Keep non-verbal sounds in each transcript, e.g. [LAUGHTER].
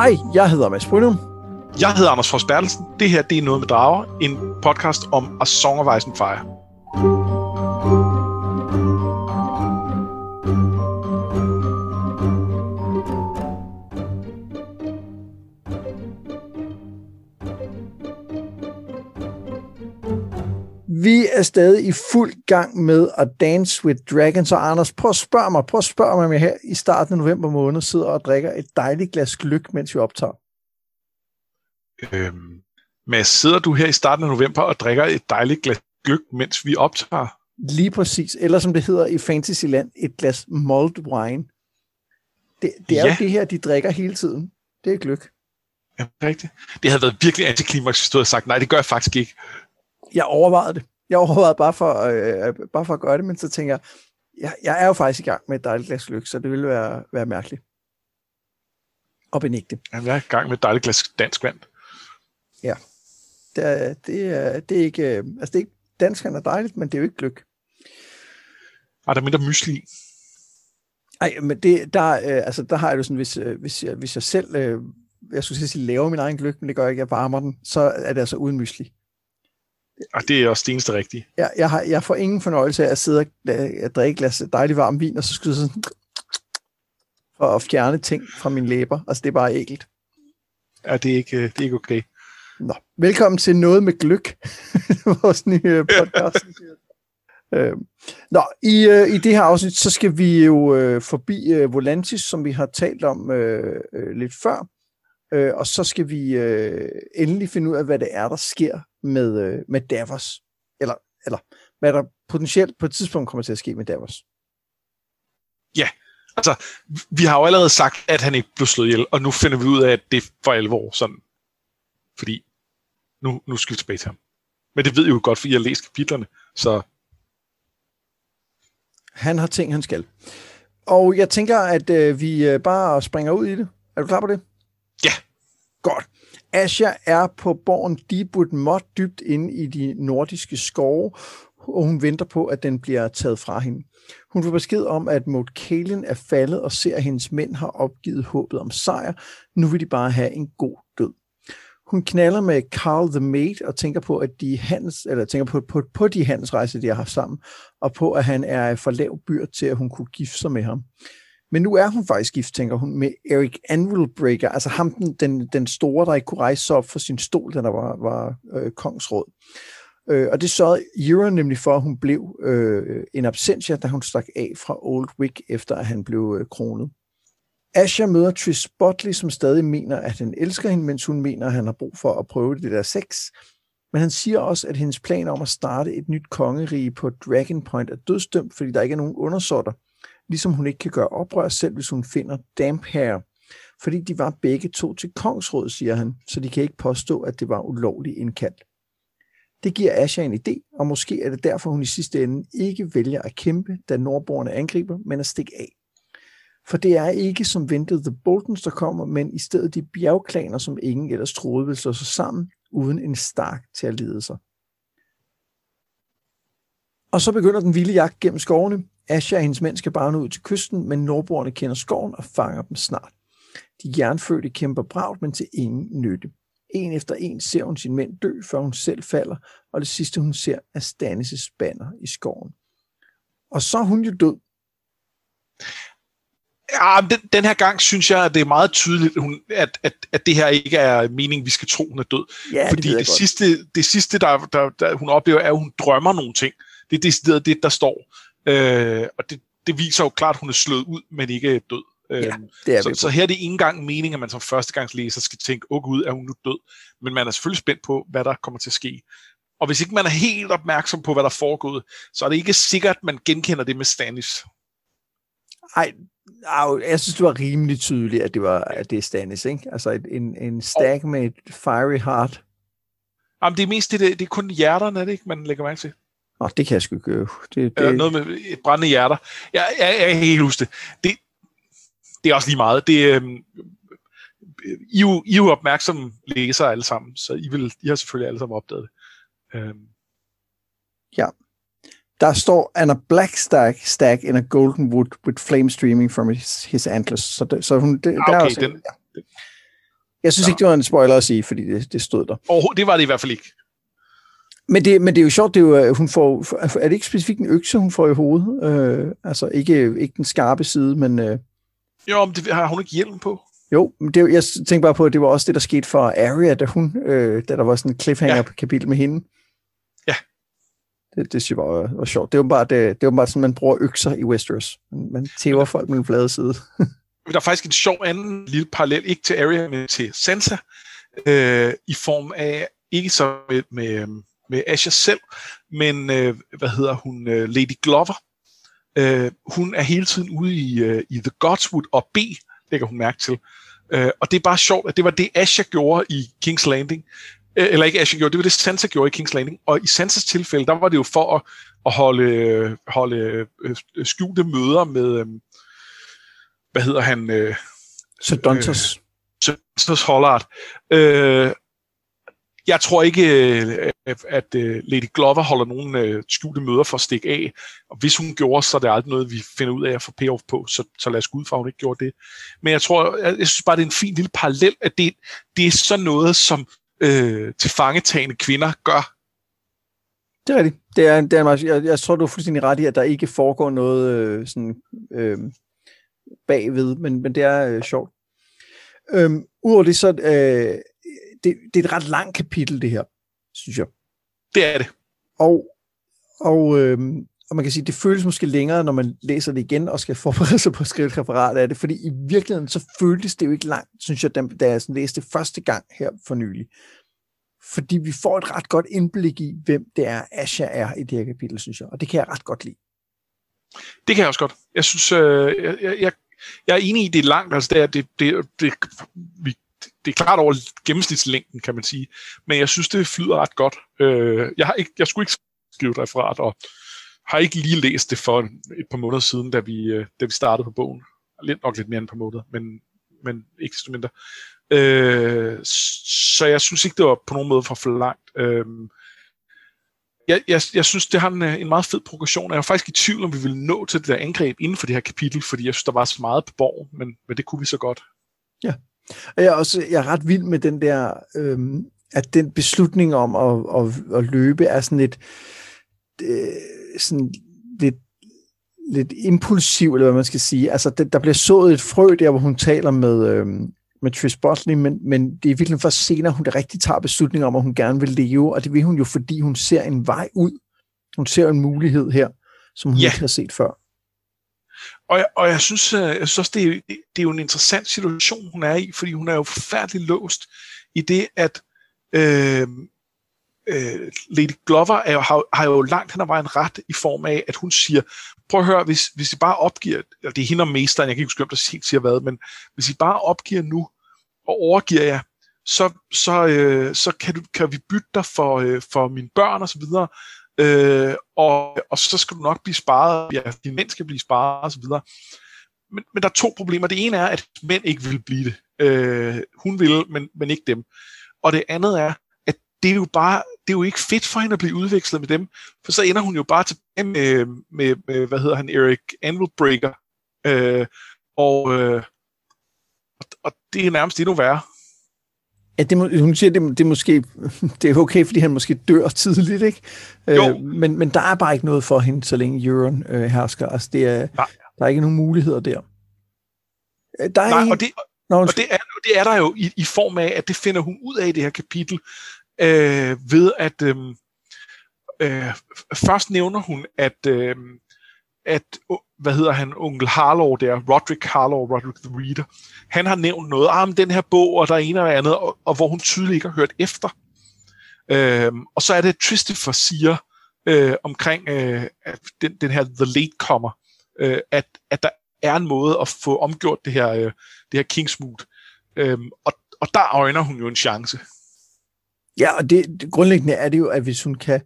Hej, jeg hedder Mads Brynum. Jeg hedder Anders Fros Bertelsen. Det her det er Noget med Drager, en podcast om A Song of Ice and Fire. Vi er stadig i fuld gang med at Dance with Dragons, og Anders, prøv at spørge mig, prøv at spørge mig, om jeg her i starten af november måned sidder og drikker et dejligt glas gløk, mens vi optager. Øhm, men sidder du her i starten af november og drikker et dejligt glas gløk, mens vi optager? Lige præcis, eller som det hedder i Fantasyland, et glas mulled wine. Det, det er ja. jo det her, de drikker hele tiden. Det er gløk. Ja, rigtigt. Det havde været virkelig antiklimaks, hvis du havde sagt, nej, det gør jeg faktisk ikke. Jeg overvejede det. Jeg overvejede bare for, øh, bare for at gøre det, men så tænker jeg, jeg, jeg er jo faktisk i gang med et dejligt glas gløk, så det ville være, være mærkeligt og benægte. Jeg er i gang med et dejligt glas dansk vand. Ja, det er, det er, det er ikke, øh, altså det er ikke, dansk er dejligt, men det er jo ikke gløk. Ej, der er mindre mysli. Nej, men det, der, øh, altså, der har jeg jo sådan, hvis, øh, hvis, jeg, hvis jeg selv, øh, jeg skulle sige, laver min egen gløk, men det gør jeg ikke, jeg varmer den, så er det altså uden mysli. Og det er også det eneste rigtige. Jeg, jeg, har, jeg får ingen fornøjelse af at sidde og drikke et glas dejlig varm vin, og så skyde sådan, for at fjerne ting fra mine læber. Altså, det er bare ægelt. Ja, det er ikke, øh, det er ikke okay. Nå, velkommen til Noget med Gløk, [LAUGHS] vores nye podcast. øh, nå, i, øh, i det her afsnit, så skal vi jo øh, forbi øh, Volantis, som vi har talt om øh, øh, lidt før. Øh, og så skal vi øh, endelig finde ud af, hvad det er, der sker med, øh, med Davos. Eller, eller hvad der potentielt på et tidspunkt kommer til at ske med Davos. Ja, altså, vi har jo allerede sagt, at han ikke blev slået ihjel, og nu finder vi ud af, at det er for alvor sådan. Fordi nu, nu skal vi tilbage til ham. Men det ved jeg jo godt, fordi jeg har læst kapitlerne, så... Han har ting, han skal. Og jeg tænker, at øh, vi øh, bare springer ud i det. Er du klar på det? Ja. Godt. Asha er på borgen Dibut Mott dybt inde i de nordiske skove, og hun venter på, at den bliver taget fra hende. Hun får besked om, at Maud Kalen er faldet og ser, at hendes mænd har opgivet håbet om sejr. Nu vil de bare have en god død. Hun knaller med Carl the Maid og tænker på, at de handels, eller tænker på, på, på de handelsrejser, de har haft sammen, og på, at han er for lav byr til, at hun kunne gifte sig med ham. Men nu er hun faktisk gift, tænker hun, med Eric Anvilbreaker, altså ham, den, den, den store, der ikke kunne rejse sig op for sin stol, da der var, var øh, kongsråd. Øh, og det sørgede Euron nemlig for, at hun blev øh, en absentia, da hun stak af fra Old Wick, efter at han blev øh, kronet. Asha møder Tris Botley, som stadig mener, at han elsker hende, mens hun mener, at han har brug for at prøve det der sex. Men han siger også, at hendes plan om at starte et nyt kongerige på Dragon Point er dødsdømt, fordi der ikke er nogen undersåtter, ligesom hun ikke kan gøre oprør selv, hvis hun finder Damphair, fordi de var begge to til kongsråd, siger han, så de kan ikke påstå, at det var ulovligt indkaldt. Det giver Asha en idé, og måske er det derfor, hun i sidste ende ikke vælger at kæmpe, da nordborgerne angriber, men at stikke af. For det er ikke som ventet The Boltons, der kommer, men i stedet de bjergklaner, som ingen ellers troede ville slå sig sammen, uden en stark til at lede sig. Og så begynder den vilde jagt gennem skovene. Asha og hendes mænd skal bare nå ud til kysten, men nordboerne kender skoven og fanger dem snart. De jernfødte kæmper bragt, men til ingen nytte. En efter en ser hun sin mænd dø, før hun selv falder, og det sidste hun ser er Stannis' banner i skoven. Og så er hun jo død. Ja, den, den her gang synes jeg, at det er meget tydeligt, at, at, at det her ikke er meningen, vi skal tro, hun er død. Ja, Fordi det, det, sidste, det sidste der, der, der, hun oplever, er, at hun drømmer nogle ting. Det er det, det der står. Øh, og det, det viser jo klart, at hun er slået ud, men ikke død. Ja, det er så, så her er det ikke engang meningen, at man som førstegangslæser skal tænke, åh gud, er hun nu død? Men man er selvfølgelig spændt på, hvad der kommer til at ske. Og hvis ikke man er helt opmærksom på, hvad der er foregået, så er det ikke sikkert, at man genkender det med Stannis. Ej, jeg synes, det var rimelig tydeligt, at det var at det er Stannis, ikke? Altså en, en stag med et fiery heart. Jamen, det er mest det, det er kun hjerterne, er det ikke, man lægger mærke til? Nå, det kan jeg sgu ikke. Det, det... noget med et brændende hjerter. Jeg, jeg, jeg kan helt huske det. det. Det er også lige meget. Det, øhm, I, er jo, I er jo opmærksomme læsere alle sammen, så I, vil, I har selvfølgelig alle sammen opdaget det. Øhm. Ja. Der står, and a black stack, stack in a golden wood with flame streaming from his, his antlers. Så, det, så hun, det, okay, der er også, den, ja. Jeg synes Ja. ikke, det var en spoiler at sige, fordi det, det stod der. Overhovedet, det var det i hvert fald ikke. Men det, men det er jo sjovt, det er jo, øh, hun får, er det ikke specifikt en økse, hun får i hovedet? Øh, altså ikke, ikke den skarpe side, men øh, Jo, men det har hun ikke hjelm på. jo, men det, er jo- jeg tænker bare på, at det var også det, der skete for Arya, da, hun, øh, da der var sådan en cliffhanger Ja. med hende. Ja. Det, det synes jeg var, var sjovt. Det var bare, det, det var bare sådan, man bruger økser i Westeros. Man, tæver folk med en flade side. [LAUGHS] Men der er faktisk en sjov anden lille parallel, ikke til Arya, men til Sansa, øh, i form af, ikke så med, med, med Asher selv, men øh, hvad hedder hun, øh, Lady Glover. Øh, hun er hele tiden ude i, øh, i The Godswood og B, lægger hun mærke til. Øh, og det er bare sjovt, at det var det, Asher gjorde i King's Landing. Øh, eller ikke Asher gjorde, det var det, Sansa gjorde i King's Landing. Og i Sansas tilfælde, der var det jo for at, at holde, holde øh, skjulte møder med, øh, hvad hedder han, øh, Så Dontos. Sønsters Hollard. Øh, jeg tror ikke, øh, øh, at øh, Lady Glover holder nogen skjulte møder for at stikke af. Og hvis hun gjorde, så er det aldrig noget, vi finder ud af at få payoff på. Så, så lad os gå ud fra, at hun ikke gjorde det. Men jeg tror, jeg, jeg synes bare, det er en fin lille parallel, at det, det er sådan noget, som øh, tilfangetagende kvinder gør. Det er rigtigt. Det er, det er meget, jeg, jeg tror, du er fuldstændig ret i, at der ikke foregår noget øh, sådan, øh, bagved, men, men det er øh, sjovt. Øhm, Udover det, så øh, det, det er et ret langt kapitel, det her, synes jeg. Det er det. Og, og, øh, og man kan sige, det føles måske længere, når man læser det igen og skal forberede sig på at skrive et referat af det, fordi i virkeligheden så føltes det jo ikke langt, synes jeg, da jeg sådan læste det første gang her for nylig. Fordi vi får et ret godt indblik i, hvem det er, Asha er i det her kapitel, synes jeg. Og det kan jeg ret godt lide. Det kan jeg også godt. Jeg synes, øh, jeg, jeg, jeg, jeg er enig i, det er langt. Altså, det er, det, det, det, vi, det er klart over gennemsnitslængden, kan man sige. Men jeg synes, det flyder ret godt. Øh, jeg, har ikke, jeg skulle ikke skrive et referat, og har ikke lige læst det for et par måneder siden, da vi, øh, da vi startede på bogen. Lidt nok lidt mere end et par måneder, men, men ikke desto mindre. Øh, så jeg synes ikke, det var på nogen måde for for langt. Øh, jeg, jeg, jeg synes, det har en, øh, en meget fed progression. Jeg var faktisk i tvivl, om vi ville nå til det der angreb inden for det her kapitel, fordi jeg synes, der var så meget på borgen, men, men det kunne vi så godt. Ja. Og jeg er også jeg er ret vild med den der, øhm, at den beslutning om at, at, at løbe er sådan lidt, øh, sådan lidt, lidt impulsiv, eller hvad man skal sige. Altså, det, der bliver sået et frø der, hvor hun taler med, øhm, med Tris Botley, men, men det er virkelig først senere, hun rigtig tager beslutningen om, at hun gerne vil leve, og det vil hun jo, fordi hun ser en vej ud. Hun ser en mulighed her, som hun Ja. ikke har set før. Og jeg, og jeg synes, øh, jeg synes også, det er, det, er jo en interessant situation, hun er i, fordi hun er jo forfærdeligt låst i det, at øh, øh, Lady Glover er jo, har, har jo langt hen ad vejen ret i form af, at hun siger, prøv at høre, hvis, hvis I bare opgiver, eller det er hende og mesteren, jeg kan ikke huske, om der helt siger hvad, men hvis I bare opgiver nu, og overgiver jer, så, så, øh, så kan, du, kan vi bytte dig for, øh, for mine børn og så videre, øh, og, og så skal du nok blive sparet, ja, din mænd skal blive sparet og videre. Men, men der er to problemer. Det ene er, at mænd ikke vil blive det. Øh, hun vil, men, men ikke dem. Og det andet er, at det er jo bare, det er jo ikke fedt for hende at blive udvekslet med dem, for så ender hun jo bare tilbage med, med, med hvad hedder han, Eric Anvilbreaker. Øh, og, øh, og, og det er nærmest endnu værre. Ja, det må, hun siger, det, det er måske [LAUGHS] det er okay, fordi han måske dør tidligt, ikke? Jo. Øh, men, men der er bare ikke noget for hende, så længe Euron øh, hersker. Altså, det er, Nej. der er ikke nogen muligheder der. Øh, Der er Nej, en, og det, Nå, Og det er, det er der jo i, i form af, at det finder hun ud af i det her kapitel, øh, ved at øh, øh, først nævner hun, at, øh, at øh, hvad hedder han, onkel Harlow der, Roderick Harlow, Roderick the Reader, han har nævnt noget ah, om den her bog, og der er en eller andet, og, og hvor hun tydeligt ikke har hørt efter. Øhm, og så er det, at Christopher siger øh, omkring øh, at den, den her The Late Comer, øh, at, at der er en måde at få omgjort det her, øh, det her Kingsmood. Øhm, og, og der øjner hun jo en chance. Ja, og det, det, grundlæggende er det jo, at hvis hun kan,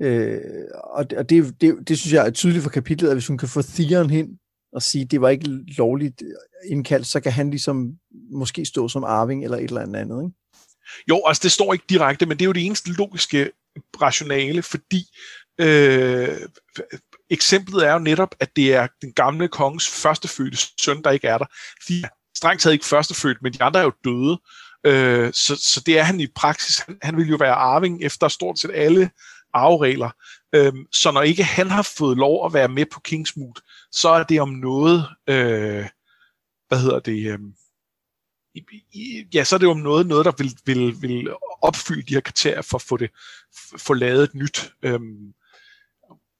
øh, og, det, og det, det, det synes jeg er tydeligt for kapitlet, at hvis hun kan få Theon hen og sige, det var ikke lovligt indkaldt, så kan han ligesom måske stå som arving eller et eller andet andet, ikke? Jo, altså det står ikke direkte, men det er jo det eneste logiske rationale, fordi øh, eksemplet er jo netop, at det er den gamle kongens førstefødte søn, der ikke er der. De er strengt taget ikke førstefødt, men de andre er jo døde. Øh, så, så det er han i praksis. Han, han vil jo være arving efter stort set alle arveregler. Øh, så når ikke han har fået lov at være med på Kingsmoot, så er det om noget, øh, hvad hedder det, øh, ja, så er det jo om noget, noget der vil, vil, vil opfylde de her kriterier for at få, det, få lavet et nyt. Øhm,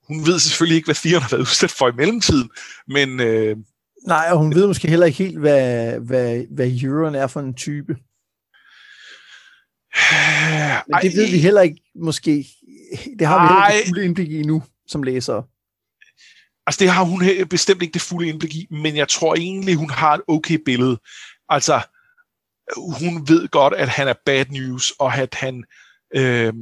hun ved selvfølgelig ikke, hvad Theon har været udsat for i mellemtiden, men... Øh, Nej, og hun ved måske heller ikke helt, hvad, hvad, hvad Euron er for en type. Men det ved vi heller ikke, måske. Det har vi ikke fulde indblik i nu, som læsere. Altså, det har hun bestemt ikke det fulde indblik i, men jeg tror egentlig, hun har et okay billede. Altså, hun ved godt, at han er bad news, og at han, øh,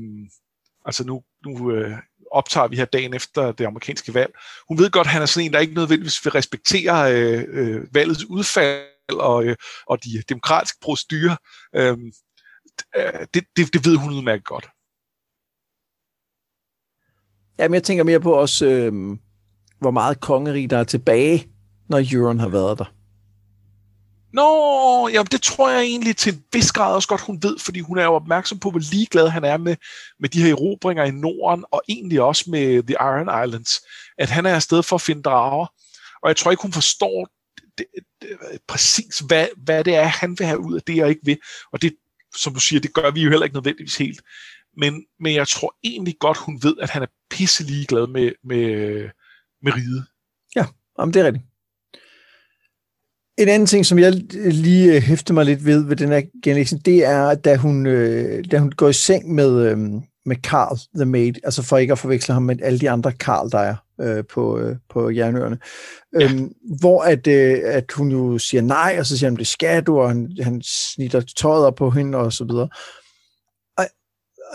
altså nu, nu øh, optager vi her dagen efter det amerikanske valg. Hun ved godt, at han er sådan en, der ikke nødvendigvis vil respektere øh, øh, valgets udfald og, øh, og de demokratiske procedurer. Øh, det, det, det ved hun udmærket godt. Jamen, jeg tænker mere på også, øh, hvor meget kongerig der er tilbage, når Euron har været der. Nå, jamen det tror jeg egentlig til en vis grad også godt, hun ved, fordi hun er jo opmærksom på, hvor ligeglad han er med, med de her erobringer i Norden, og egentlig også med The Iron Islands, at han er afsted for at finde drager. Og jeg tror ikke, hun forstår det, det, præcis, hvad, hvad det er, han vil have ud af det, og ikke vil. Og det, som du siger, det gør vi jo heller ikke nødvendigvis helt. Men, men jeg tror egentlig godt, hun ved, at han er pisse ligeglad med, med, med ride. Ja, om det er rigtigt. En anden ting, som jeg lige øh, hæfter mig lidt ved ved den her genlæsning, det er, da hun, øh, da hun går i seng med, øh, med Carl, The Maid, altså for ikke at forveksle ham med alle de andre Carl, der er øh, på, øh, på Jernøerne. Ja. Øhm, hvor at, øh, at hun jo siger nej, og så siger han, det skal du, og han, han snitter tøjet op på hende, og så videre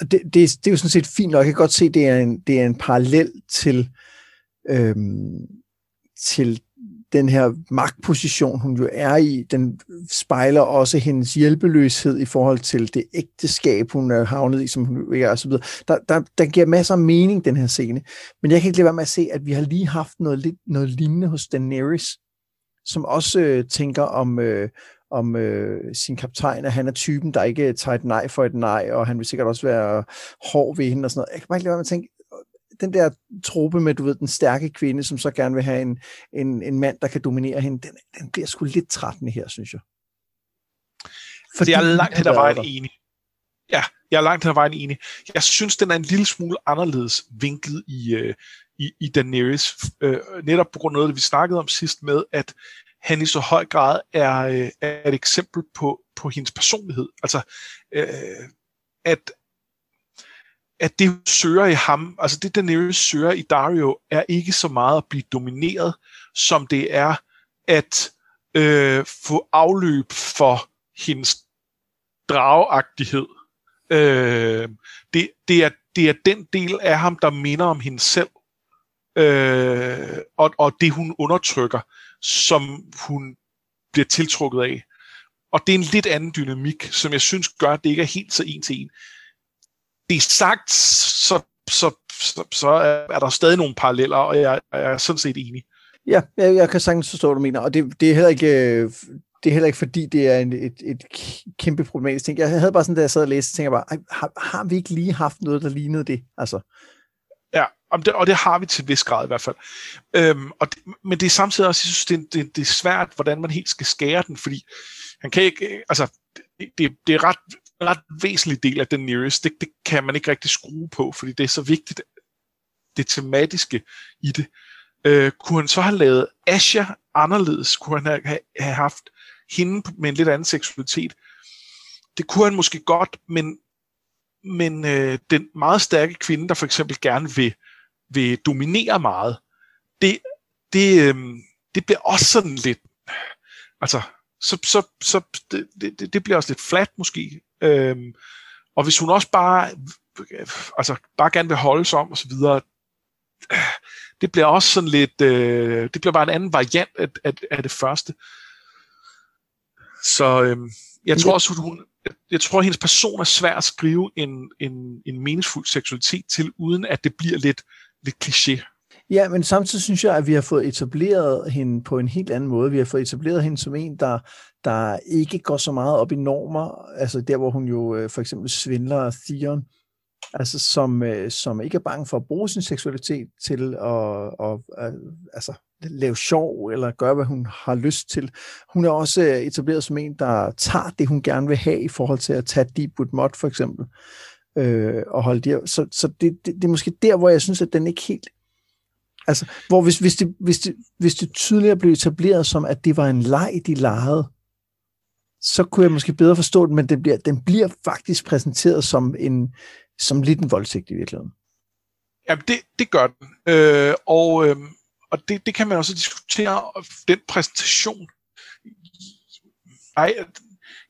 det, det, det er jo sådan set fint, nok. jeg kan godt se, det er en, det er en parallel til, øhm, til den her magtposition, hun jo er i, den spejler også hendes hjælpeløshed i forhold til det ægteskab, hun er havnet i, som hun er, og så videre. Der, der, der giver masser af mening, den her scene. Men jeg kan ikke lade være med at se, at vi har lige haft noget, lidt, noget lignende hos Daenerys, som også øh, tænker om, øh, om øh, sin kaptajn, at han er typen, der ikke tager et nej for et nej, og han vil sikkert også være hård ved hende og sådan noget. Jeg kan bare ikke lade være med at tænke, den der trope med, du ved, den stærke kvinde, som så gerne vil have en, en, en mand, der kan dominere hende, den, den bliver sgu lidt trættende her, synes jeg. Fordi jeg er langt hen ad vejen enig. Ja, jeg er langt hen ad vejen enig. Jeg synes, den er en lille smule anderledes vinklet i, øh, i, i Daenerys. Øh, netop på grund af noget, vi snakkede om sidst med, at han i så høj grad er, øh, er et eksempel på, på hendes personlighed. Altså, øh, at, at det søger i ham, altså det Daenerys søger i Dario, er ikke så meget at blive domineret, som det er at øh, få afløb for hendes dragagtighed. Øh, det, det, er, det er den del af ham, der minder om hende selv, øh, og, og det hun undertrykker, som hun bliver tiltrukket af. Og det er en lidt anden dynamik, som jeg synes gør, at det ikke er helt så en til en det er sagt, så, så, så, så er der stadig nogle paralleller, og jeg, jeg er sådan set enig. Ja, jeg, jeg kan sagtens forstå, hvad du mener, og det, det er heller ikke... Det er heller ikke fordi, det er en, et, et kæmpe problematisk ting. Jeg havde bare sådan, da jeg sad og læste, tænkte jeg bare, har, har vi ikke lige haft noget, der lignede det? Altså. Og det, og det har vi til vis grad i hvert fald. Øhm, og det, men det er samtidig også, jeg synes, det, det, det er svært, hvordan man helt skal skære den, fordi han kan ikke, øh, altså, det, det, det er ret ret væsentlig del af den nearest. Det, det kan man ikke rigtig skrue på, fordi det er så vigtigt, det tematiske i det. Øh, kunne han så have lavet Asha anderledes? Kunne han have, have haft hende med en lidt anden seksualitet? Det kunne han måske godt, men, men øh, den meget stærke kvinde, der for eksempel gerne vil, vil dominere meget, det, det, øh, det bliver også sådan lidt, altså, så, så, så det, det, det bliver også lidt flat måske. Øhm, og hvis hun også bare, altså bare gerne vil holde sig om og så videre, det bliver også sådan lidt, øh, det bliver bare en anden variant af, af, af det første. Så øhm, jeg tror også, hun, jeg tror, at hendes person er svær at skrive en, en, en meningsfuld seksualitet til, uden at det bliver lidt, lidt kliché. Ja, men samtidig synes jeg, at vi har fået etableret hende på en helt anden måde. Vi har fået etableret hende som en, der, der ikke går så meget op i normer, altså der, hvor hun jo øh, for eksempel svindler Theon, altså som, øh, som ikke er bange for at bruge sin seksualitet til at, at, at altså, lave sjov eller gøre, hvad hun har lyst til. Hun er også øh, etableret som en, der tager det, hun gerne vil have i forhold til at tage Deepwood Mod for eksempel, øh, og holde det. Så, så det, det, det er måske der, hvor jeg synes, at den ikke helt Altså, hvor hvis, hvis, det, hvis, det, hvis det tydeligere blev etableret som, at det var en leg, de legede, så kunne jeg måske bedre forstå det, men det bliver, den bliver faktisk præsenteret som, en, som lidt en voldtægt i virkeligheden. Jamen, det, det gør den. Øh, og øh, og det, det kan man også diskutere, den præsentation. Ej,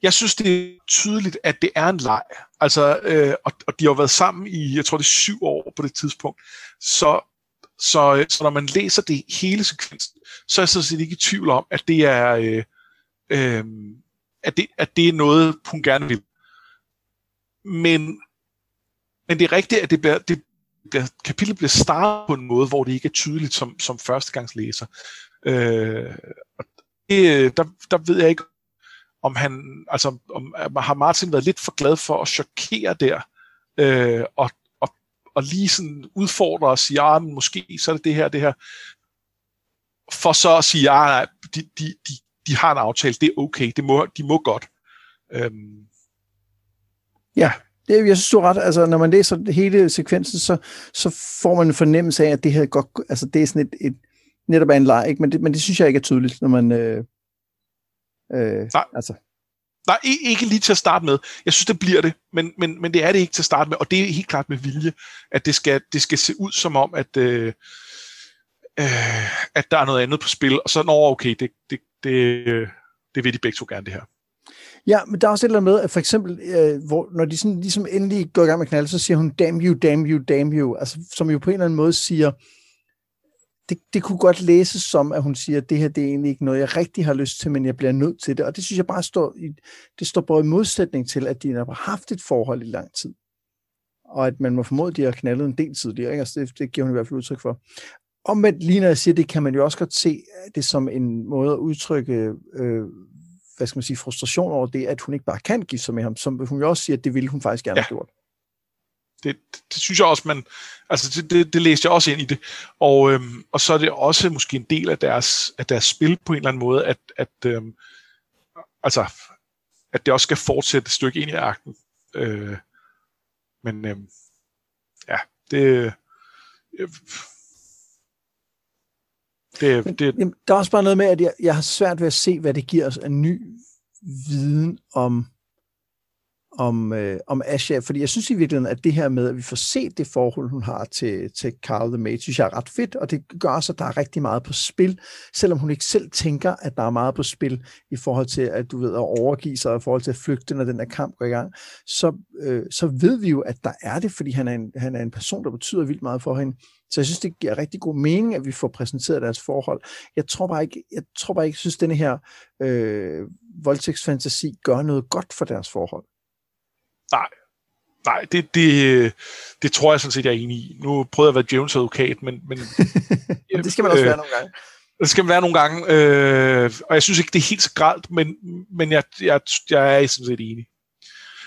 jeg synes, det er tydeligt, at det er en leg. Altså, øh, og, og de har været sammen i, jeg tror det er syv år på det tidspunkt. Så, så, så når man læser det hele sekvensen, så er jeg sådan set ikke i tvivl om, at det er, øh, øh, at det, at det er noget, hun gerne vil. Men, men det er rigtigt, at det, bliver, det, bliver, kapitlet bliver startet på en måde, hvor det ikke er tydeligt som, som førstegangslæser. Øh, og det, øh, der, der ved jeg ikke, om han, altså, om, har Martin været lidt for glad for at chokere der, øh, og, og, og lige sådan udfordre og sige, ja, ah, men måske så er det det her, det her, for så at sige, ja, nej, de, de, de, de har en aftale, det er okay, det må, de må godt. Øhm. Ja, det, jeg synes, du er ret. Altså, når man læser hele sekvensen, så, så får man en fornemmelse af, at det her godt, altså, det er sådan et, et netop er en leg, ikke? Men, det, men det synes jeg ikke er tydeligt, når man... Øh, øh, Nej. Altså. Nej, ikke lige til at starte med. Jeg synes, det bliver det, men, men, men det er det ikke til at starte med, og det er helt klart med vilje, at det skal, det skal se ud som om, at, øh, øh, at der er noget andet på spil, og så, når okay, det, det, det, det vil de begge to gerne det her. Ja, men der er også et eller andet med, at for eksempel, øh, hvor, når de sådan, ligesom endelig går i gang med knalde, så siger hun, damn you, damn you, damn you, altså, som jo på en eller anden måde siger, det, det kunne godt læses som, at hun siger, at det her det er egentlig ikke noget, jeg rigtig har lyst til, men jeg bliver nødt til det. Og det synes jeg bare står i, det står bare i modsætning til, at de har haft et forhold i lang tid. Og at man må formode, at de har knaldet en del tidligere. Ikke? Altså det, det giver hun i hvert fald udtryk for. Omvendt, lige når jeg siger det, kan man jo også godt se det som en måde at udtrykke øh, hvad skal man sige, frustration over det, at hun ikke bare kan give sig med ham, som hun jo også siger, at det ville hun faktisk gerne ja. have gjort. Det, det synes jeg også, man, altså det, det, det læste jeg også ind i det, og, øhm, og så er det også måske en del af deres, af deres spil på en eller anden måde, at, at øhm, altså, at det også skal fortsætte et stykke ind i akten. Øh, men øhm, ja, det, øh, det, Men, det... Jamen, der er også bare noget med, at jeg, jeg har svært ved at se, hvad det giver os af ny viden om, om, øh, om Asha, fordi jeg synes i virkeligheden, at det her med, at vi får set det forhold, hun har til, til Carl the Maid, synes jeg er ret fedt, og det gør også, at der er rigtig meget på spil, selvom hun ikke selv tænker, at der er meget på spil i forhold til, at du ved, at overgive sig, i forhold til at flygte, når den her kamp går i gang, så, øh, så ved vi jo, at der er det, fordi han er, en, han er en person, der betyder vildt meget for hende. Så jeg synes, det giver rigtig god mening, at vi får præsenteret deres forhold. Jeg tror bare ikke, jeg tror bare ikke, jeg synes, at denne her øh, voldtægtsfantasi gør noget godt for deres forhold. Nej, Nej, det, det, det tror jeg sådan set, jeg er enig i. Nu prøvede jeg at være Jones advokat, men... men [LAUGHS] det skal man også øh, være nogle gange. Det skal man være nogle gange, øh, og jeg synes ikke, det er helt så gralt, men, men jeg, jeg, jeg er sådan set enig.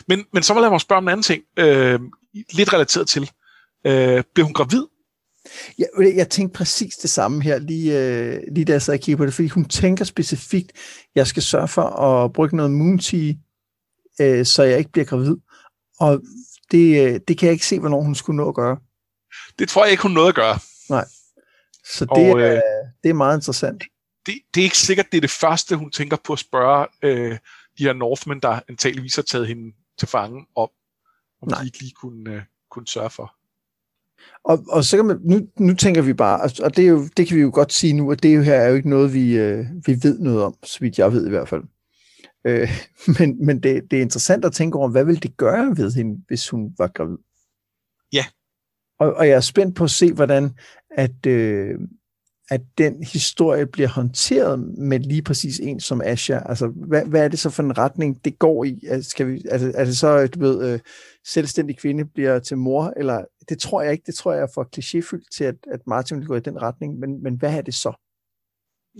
Men, men så vil jeg mig spørge om en anden ting, øh, lidt relateret til. Øh, bliver hun gravid? Jeg, jeg tænkte præcis det samme her, lige, øh, lige da jeg sad og kiggede på det, fordi hun tænker specifikt, jeg skal sørge for at bruge noget moon tea, øh, så jeg ikke bliver gravid. Og det, øh, det kan jeg ikke se, hvornår hun skulle nå at gøre. Det tror jeg ikke, hun nåede at gøre. Nej. Så det, og, øh, det er meget interessant. Det, det er ikke sikkert, det er det første, hun tænker på at spørge øh, de her Northmen, der antageligvis har taget hende til fange, om, om Nej. de ikke lige kunne, øh, kunne sørge for. Og, og så kan man, nu, nu tænker vi bare, og det, er jo, det kan vi jo godt sige nu, at det her er jo ikke noget, vi, øh, vi ved noget om, så vidt jeg ved i hvert fald. Øh, [LAUGHS] men men det, det er interessant at tænke over, hvad vil det gøre ved hende, hvis hun var gravid? Ja. Og, og jeg er spændt på at se, hvordan at, øh, at den historie bliver håndteret med lige præcis en som Asha? Altså, hvad, hvad er det så for en retning, det går i? Altså, skal vi, altså, er det så, du ved, øh, selvstændig kvinde bliver til mor, eller det tror jeg ikke, det tror jeg er for klichéfyldt til, at, at Martin vil gå i den retning, men, men hvad er det så?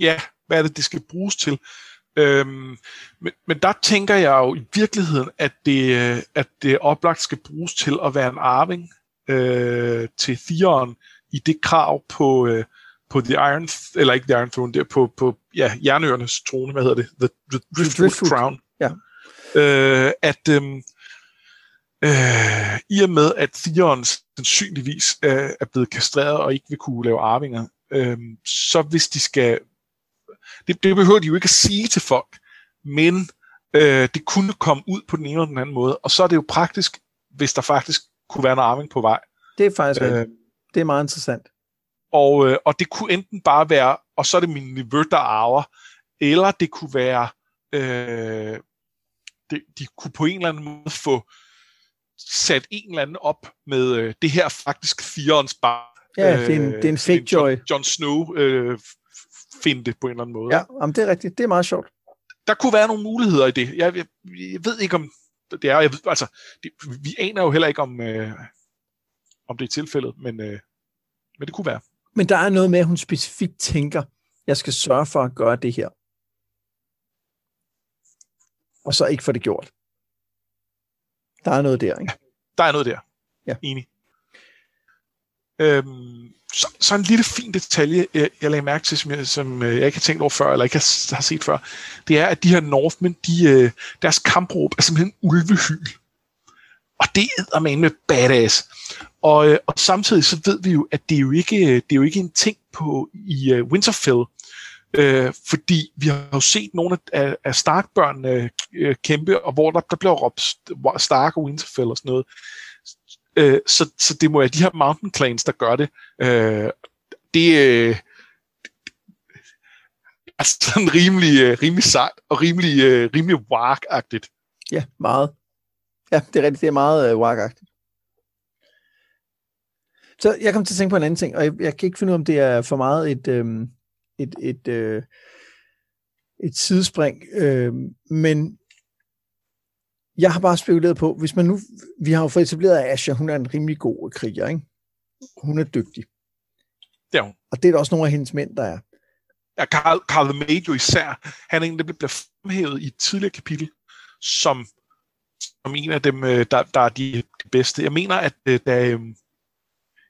Ja, hvad er det, det skal bruges til? Øhm, men, men der tænker jeg jo i virkeligheden, at det, at det oplagt skal bruges til at være en arving øh, til Theon i det krav på, øh, på The Iron, eller ikke The Iron Throne, der på, på ja, Jernøernes trone, hvad hedder det? The, the Driftwood, Driftwood Crown. Ja. Øh, at øh, øh, i og med, at Theon sandsynligvis øh, er blevet kastreret og ikke vil kunne lave arvinger, øh, så hvis de skal... Det, det behøver de jo ikke at sige til folk, men øh, det kunne komme ud på den ene eller den anden måde, og så er det jo praktisk, hvis der faktisk kunne være en arving på vej. Det er faktisk øh, Det er meget interessant. Og, øh, og det kunne enten bare være, og så er det min nevø, der arver, eller det kunne være, øh, det, de kunne på en eller anden måde få sat en eller anden op med øh, det her faktisk firens barn. Ja, det er en, det er en fake joy. John, John Snow øh, finde på en eller anden måde. Ja, jamen, det er rigtigt. Det er meget sjovt. Der kunne være nogle muligheder i det. Jeg, jeg, jeg ved ikke, om det er. Jeg ved, altså, det, vi aner jo heller ikke, om, øh, om det er tilfældet, men, øh, men det kunne være. Men der er noget med, at hun specifikt tænker, jeg skal sørge for at gøre det her. Og så ikke få det gjort. Der er noget der, ikke? Ja, der er noget der. Ja. Enig. Øhm, så, så en lille fin detalje, jeg, jeg lagde mærke til, som jeg, som øh, jeg ikke har tænkt over før, eller ikke har, har set før, det er, at de her Northmen, de, øh, deres kampråb er simpelthen ulvehyl. Og det er man med badass. Og, øh, og samtidig så ved vi jo, at det er jo ikke, det er jo ikke en ting på i uh, Winterfell, øh, fordi vi har jo set nogle af, af Stark-børnene øh, kæmpe, og hvor der, der bliver råbt Stark og Winterfell og sådan noget. Øh, så, så det må være de her Mountain Clans, der gør det. Øh, det øh, er sådan rimelig, øh, rimelig sejt og rimelig, øh, rimelig wark-agtigt. Ja, meget. Ja, det er rigtigt. Det er meget øh, wark-agtigt. Så jeg kom til at tænke på en anden ting, og jeg, jeg kan ikke finde ud af, om det er for meget et, øh, et, et, øh, et sidespring, øh, men jeg har bare spekuleret på, hvis man nu, vi har jo fået etableret, at Asha, hun er en rimelig god kriger, ikke? Hun er dygtig. Det er hun. Og det er der også nogle af hendes mænd, der er. Ja, Carl, Carl jo især, han er en, der bliver fremhævet i et tidligere kapitel, som, som en af dem, øh, der, der er de, de bedste. Jeg mener, at øh, da, øh,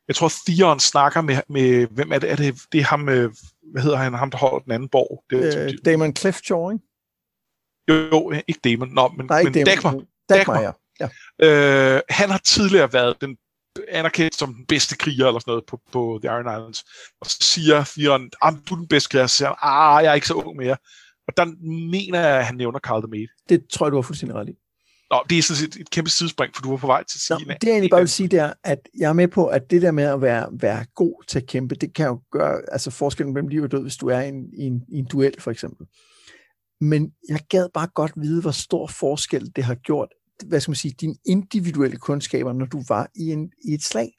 jeg tror, Theon snakker med, med, hvem er det? Er det, det er ham, hvad hedder han, ham der holder den anden borg? Det, øh, Damon Cliffjaw, ikke? Jo, ikke Damon, Nå, men, Nej, men Dagmar. Dagmar, ja. ja. Øh, han har tidligere været den anerkendt som den bedste kriger eller sådan noget på, på The Iron Islands. Og så siger Theon, ah, du er den bedste kriger. Så siger han, ah, jeg er ikke så ung mere. Og der mener jeg, at han nævner Carl the Maid. Det tror jeg, du har fuldstændig ret i. Nå, det er sådan set et kæmpe sidespring, for du var på vej til at sige... Nå, det jeg egentlig bare vil sige, det er, at jeg er med på, at det der med at være, være god til at kæmpe, det kan jo gøre altså forskellen mellem liv og død, hvis du er i en, i en, i en duel, for eksempel. Men jeg gad bare godt vide, hvor stor forskel det har gjort, hvad skal man sige, dine individuelle kundskaber, når du var i, en, i et slag.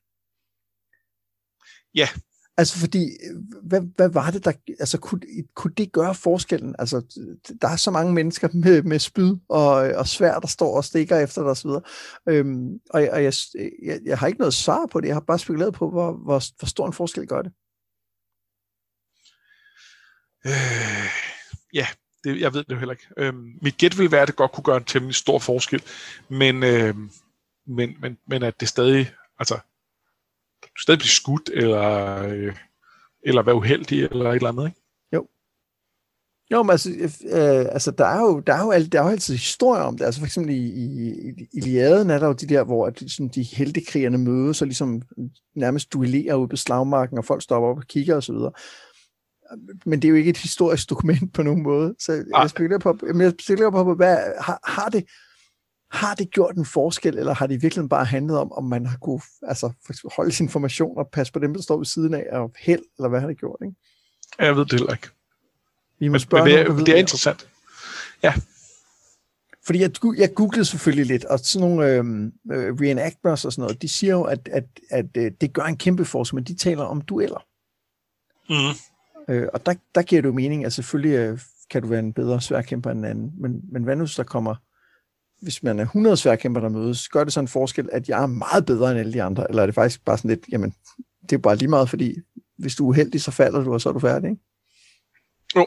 Ja. Altså fordi, hvad, hvad var det, der, altså kunne, kunne det gøre forskellen? Altså, der er så mange mennesker med, med spyd og, og svær, der står og stikker efter dig osv. Øhm, og og jeg, jeg, jeg har ikke noget svar på det, jeg har bare spekuleret på, hvor, hvor, hvor stor en forskel gør det. Øh, ja, det, jeg ved det jo heller ikke. Øhm, mit gæt vil være, at det godt kunne gøre en temmelig stor forskel, men, øhm, men, men, men at det stadig, altså, du stadig bliver skudt, eller, øh, eller være uheldig, eller et eller andet, ikke? Jo. Jo, men altså, øh, altså der, er jo, der, er jo alt, der er jo altid historier om det. Altså for eksempel i, i, i Iliaden er der jo de der, hvor at, sådan, de heltekrigerne mødes og ligesom nærmest duellerer ude på slagmarken, og folk stopper op og kigger osv men det er jo ikke et historisk dokument på nogen måde. Så jeg ah. spekulerer på, jeg spekulerer på, hvad, har, har, det, har det gjort en forskel, eller har det virkelig bare handlet om, om man har kunne altså, holde sin information og passe på dem, der står ved siden af, og held, eller hvad har det gjort? Ikke? Jeg ved det heller ikke. Vi må spørge men, men det, er, nogen, det er interessant. Ja. Fordi jeg, jeg googlede selvfølgelig lidt, og sådan nogle øhm, øh, reenactors og sådan noget, de siger jo, at, at, at, at øh, det gør en kæmpe forskel, men de taler om dueller. Mm. Øh, og der, der giver det jo mening, at selvfølgelig øh, kan du være en bedre sværkæmper end en anden, men, men hvad nu, hvis der kommer, hvis man er 100 sværkæmper, der mødes, gør det så en forskel, at jeg er meget bedre end alle de andre, eller er det faktisk bare sådan lidt, jamen, det er bare lige meget, fordi hvis du er uheldig, så falder du, og så er du færdig, ikke? Jo.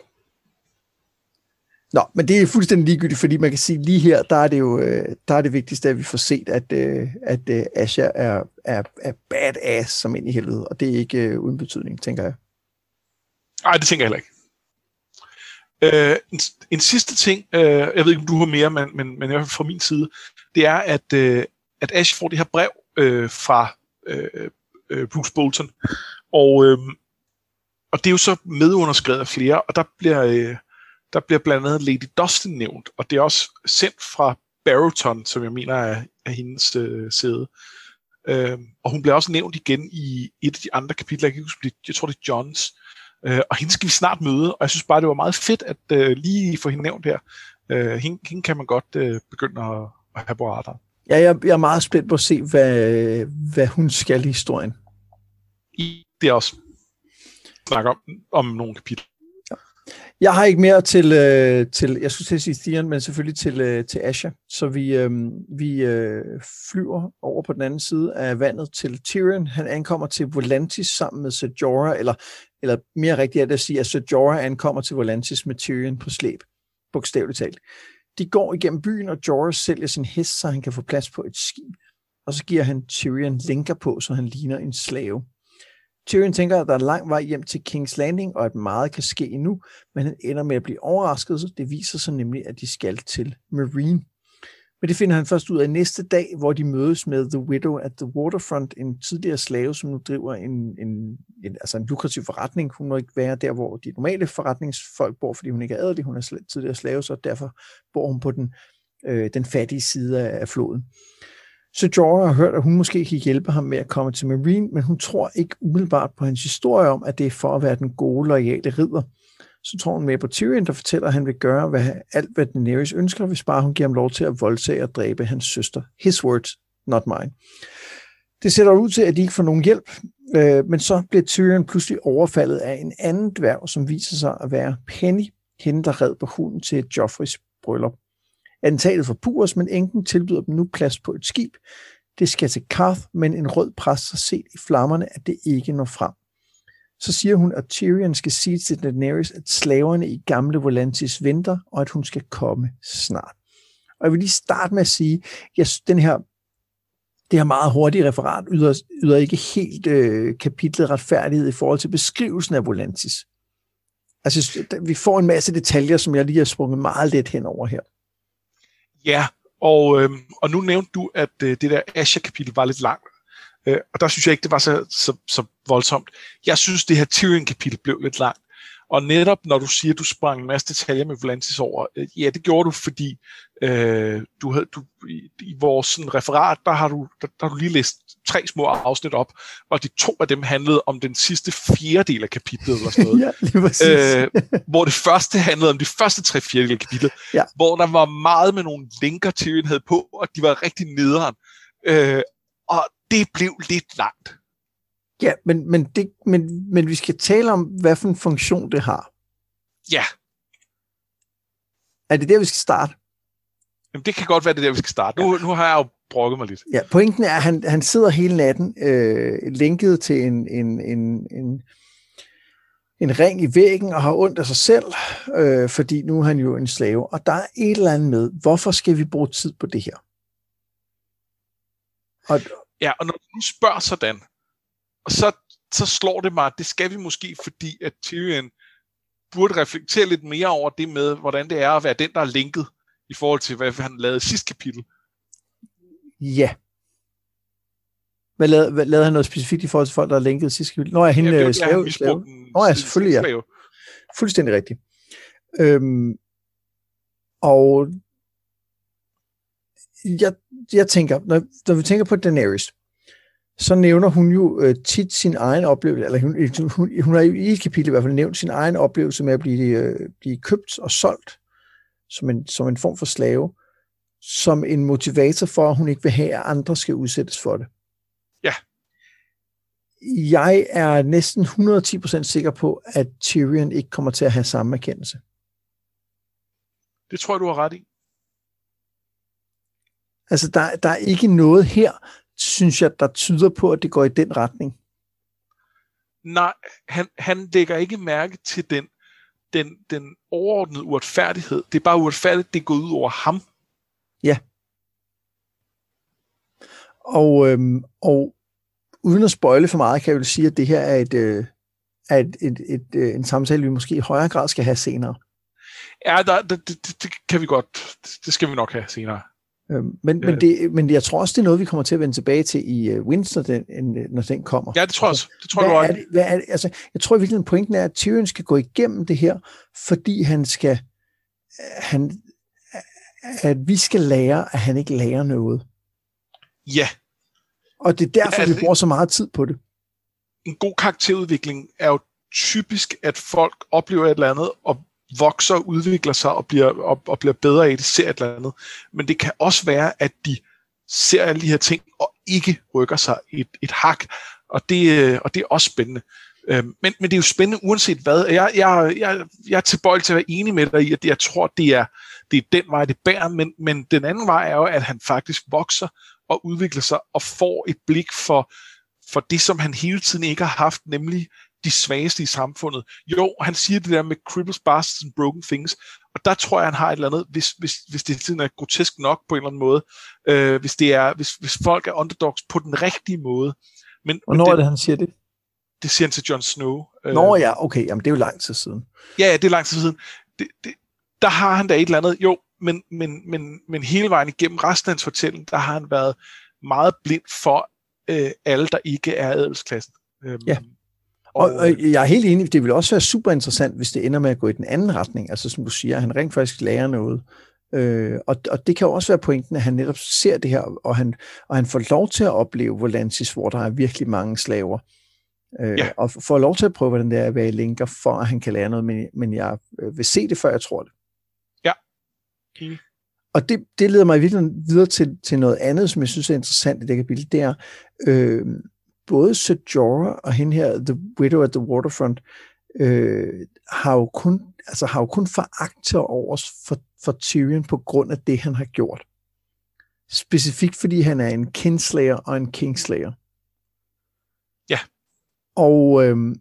Nå, men det er fuldstændig ligegyldigt, fordi man kan sige, lige her, der er det jo øh, der er det vigtigste, at vi får set, at, øh, at Asha er, er, er badass som ind i helvede, og det er ikke uden betydning, tænker jeg. Nej, det tænker jeg heller ikke. Øh, en, en sidste ting, øh, jeg ved ikke, om du har mere, men, men, men i hvert fald fra min side, det er, at, øh, at Ash får det her brev øh, fra øh, øh, Bruce Bolton, og, øh, og det er jo så medunderskrevet af flere, og der bliver, øh, der bliver blandt andet Lady Dustin nævnt, og det er også sendt fra Barrington, som jeg mener er, er hendes øh, sæde. Øh, og hun bliver også nævnt igen i et af de andre kapitler, jeg kan ikke huske, jeg tror det er Johns, Øh, og hende skal vi snart møde, og jeg synes bare, det var meget fedt at øh, lige få hende nævnt her. Øh, hende, hende kan man godt øh, begynde at, at have på radar. Ja, jeg, jeg er meget spændt på at se, hvad, hvad hun skal i historien. I det er også snakke om, om nogle kapitler. Jeg har ikke mere til, øh, til jeg skulle til at sige Stian, men selvfølgelig til, øh, til Asha. Så vi, øh, vi øh, flyver over på den anden side af vandet til Tyrion. Han ankommer til Volantis sammen med Ser Jorah, eller, eller mere rigtigt er det at sige, at Sir Jorah ankommer til Volantis med Tyrion på slæb, bogstaveligt talt. De går igennem byen, og Jorah sælger sin hest, så han kan få plads på et skib. Og så giver han Tyrion linker på, så han ligner en slave. Tyrion tænker, at der er lang vej hjem til King's Landing, og at meget kan ske endnu, men han ender med at blive overrasket, så det viser sig nemlig, at de skal til Marine. Men det finder han først ud af næste dag, hvor de mødes med The Widow at the Waterfront, en tidligere slave, som nu driver en, en, en, altså en lukrativ forretning. Hun må ikke være der, hvor de normale forretningsfolk bor, fordi hun ikke er adelig. Hun er tidligere slave, så derfor bor hun på den, øh, den fattige side af, af floden. Så Jorah har hørt, at hun måske kan hjælpe ham med at komme til Marine, men hun tror ikke umiddelbart på hans historie om, at det er for at være den gode, loyale ridder. Så tror hun med på Tyrion, der fortæller, at han vil gøre hvad, alt, hvad Daenerys ønsker, hvis bare hun giver ham lov til at voldtage og dræbe hans søster. His words, not mine. Det sætter ud til, at de ikke får nogen hjælp, øh, men så bliver Tyrion pludselig overfaldet af en anden dværg, som viser sig at være Penny, hende der red på hunden til Joffreys bryllup. for forpures, men enken tilbyder dem nu plads på et skib. Det skal til Karth, men en rød præst har set i flammerne, at det ikke når frem. Så siger hun, at Tyrion skal sige til Daenerys, at slaverne i gamle Volantis venter, og at hun skal komme snart. Og jeg vil lige starte med at sige, at den her, det her meget hurtige referat yder, yder ikke helt øh, kapitlet retfærdighed i forhold til beskrivelsen af Volantis. Altså, vi får en masse detaljer, som jeg lige har sprunget meget let hen over her. Ja, og, øh, og nu nævnte du, at øh, det der Asher-kapitel var lidt langt. Øh, og der synes jeg ikke, det var så, så, så voldsomt. Jeg synes, det her Tyrion-kapitel blev lidt langt. Og netop når du siger, at du sprang en masse detaljer med Volantis over, øh, ja, det gjorde du, fordi øh, du havde, du, i, i vores sådan, referat, der har, du, der, der har du lige læst tre små afsnit op, og de to af dem handlede om den sidste fjerdedel af kapitlet, eller sådan noget. [LAUGHS] ja, lige præcis. øh, hvor det første handlede om de første tre fjerdedel af kapitlet, ja. hvor der var meget med nogle linker, Tyrion havde på, og de var rigtig nederen. Øh, det blev lidt langt. Ja, men, men, det, men, men vi skal tale om, hvad for en funktion det har. Ja. Er det der, vi skal starte? Jamen, det kan godt være, det der, vi skal starte. Nu, ja. nu har jeg jo brokket mig lidt. Ja, pointen er, at han, han sidder hele natten øh, linket til en, en, en, en, en ring i væggen og har ondt af sig selv, øh, fordi nu er han jo en slave. Og der er et eller andet med, hvorfor skal vi bruge tid på det her? Og, ja, og når du spørger sådan, og så, så slår det mig, at det skal vi måske, fordi at Tyrion burde reflektere lidt mere over det med, hvordan det er at være den, der er linket i forhold til, hvad han lavede sidste kapitel. Ja. Hvad lavede, hvad, lavede han noget specifikt i forhold til folk, der er linket sidste kapitel? Nå, er hende ja, slave? slave. Nå ja, selvfølgelig ja. Fuldstændig rigtigt. Øhm, og jeg, jeg tænker, når, når vi tænker på Daenerys, så nævner hun jo øh, tit sin egen oplevelse, eller hun, hun, hun har i et kapitel i hvert fald nævnt sin egen oplevelse med at blive, øh, blive købt og solgt som en, som en form for slave, som en motivator for, at hun ikke vil have, at andre skal udsættes for det. Ja. Jeg er næsten 110% sikker på, at Tyrion ikke kommer til at have samme erkendelse. Det tror jeg, du har ret i. Altså, der, der er ikke noget her, synes jeg, der tyder på, at det går i den retning. Nej, han, han lægger ikke mærke til den, den, den overordnede uretfærdighed. Det er bare uretfærdigt, det går ud over ham. Ja. Og, øhm, og uden at spøjle for meget, kan jeg jo sige, at det her er, et, øh, er et, et, et, et, øh, en samtale, vi måske i højere grad skal have senere. Ja, der, det, det, det kan vi godt. Det skal vi nok have senere. Øhm, men, men, det, men jeg tror også, det er noget, vi kommer til at vende tilbage til i uh, Windsor, den, når den kommer. Ja, det tror jeg også. Det tror hvad jeg, er det, hvad er det, altså, jeg tror virkelig, pointen er, at Tyrion skal gå igennem det her, fordi han skal, han, at vi skal lære, at han ikke lærer noget. Ja. Og det er derfor, altså, vi bruger så meget tid på det. En god karakterudvikling er jo typisk, at folk oplever et eller andet, og vokser, udvikler sig og bliver, og, og bliver bedre af det, ser et eller andet. Men det kan også være, at de ser alle de her ting og ikke rykker sig et, et hak, og det, øh, og det er også spændende. Øh, men, men det er jo spændende uanset hvad. Jeg, jeg, jeg, jeg er tilbøjelig til at være enig med dig i, at jeg tror, det er, det er den vej, det bærer, men, men den anden vej er jo, at han faktisk vokser og udvikler sig og får et blik for, for det, som han hele tiden ikke har haft, nemlig de svageste i samfundet. Jo, han siger det der med cripples, bastards and broken things, og der tror jeg, han har et eller andet, hvis, hvis, hvis det sådan er grotesk nok på en eller anden måde, øh, hvis, det er, hvis, hvis folk er underdogs på den rigtige måde. Men, Hvornår men det, er det, han siger det? Det siger han til Jon Snow. Øh. Nå ja, okay, jamen det er jo lang tid siden. Ja, ja det er lang tid siden. Det, det, der har han da et eller andet, jo, men, men, men, men hele vejen igennem resten af hans fortælling, der har han været meget blind for øh, alle, der ikke er adelsklassen. Øh, ja. Og, og jeg er helt enig, det vil også være super interessant, hvis det ender med at gå i den anden retning. Altså som du siger, at han rent faktisk lærer noget. Øh, og, og det kan jo også være pointen, at han netop ser det her, og han, og han får lov til at opleve Volantis, hvor der er virkelig mange slaver. Øh, ja. Og får lov til at prøve, hvordan det er at være i linker, for at han kan lære noget, men, men jeg øh, vil se det, før jeg tror det. Ja. Okay. Og det, det leder mig virkelig videre til, til noget andet, som jeg synes er interessant i det kapitel, det er, øh, både Sir Jorah og hende her, The Widow at the Waterfront, øh, har, jo kun, altså, har jo kun foragt til overs for, for Tyrion på grund af det, han har gjort. Specifikt fordi han er en kinslayer og en kingslayer. Ja. Og, øh,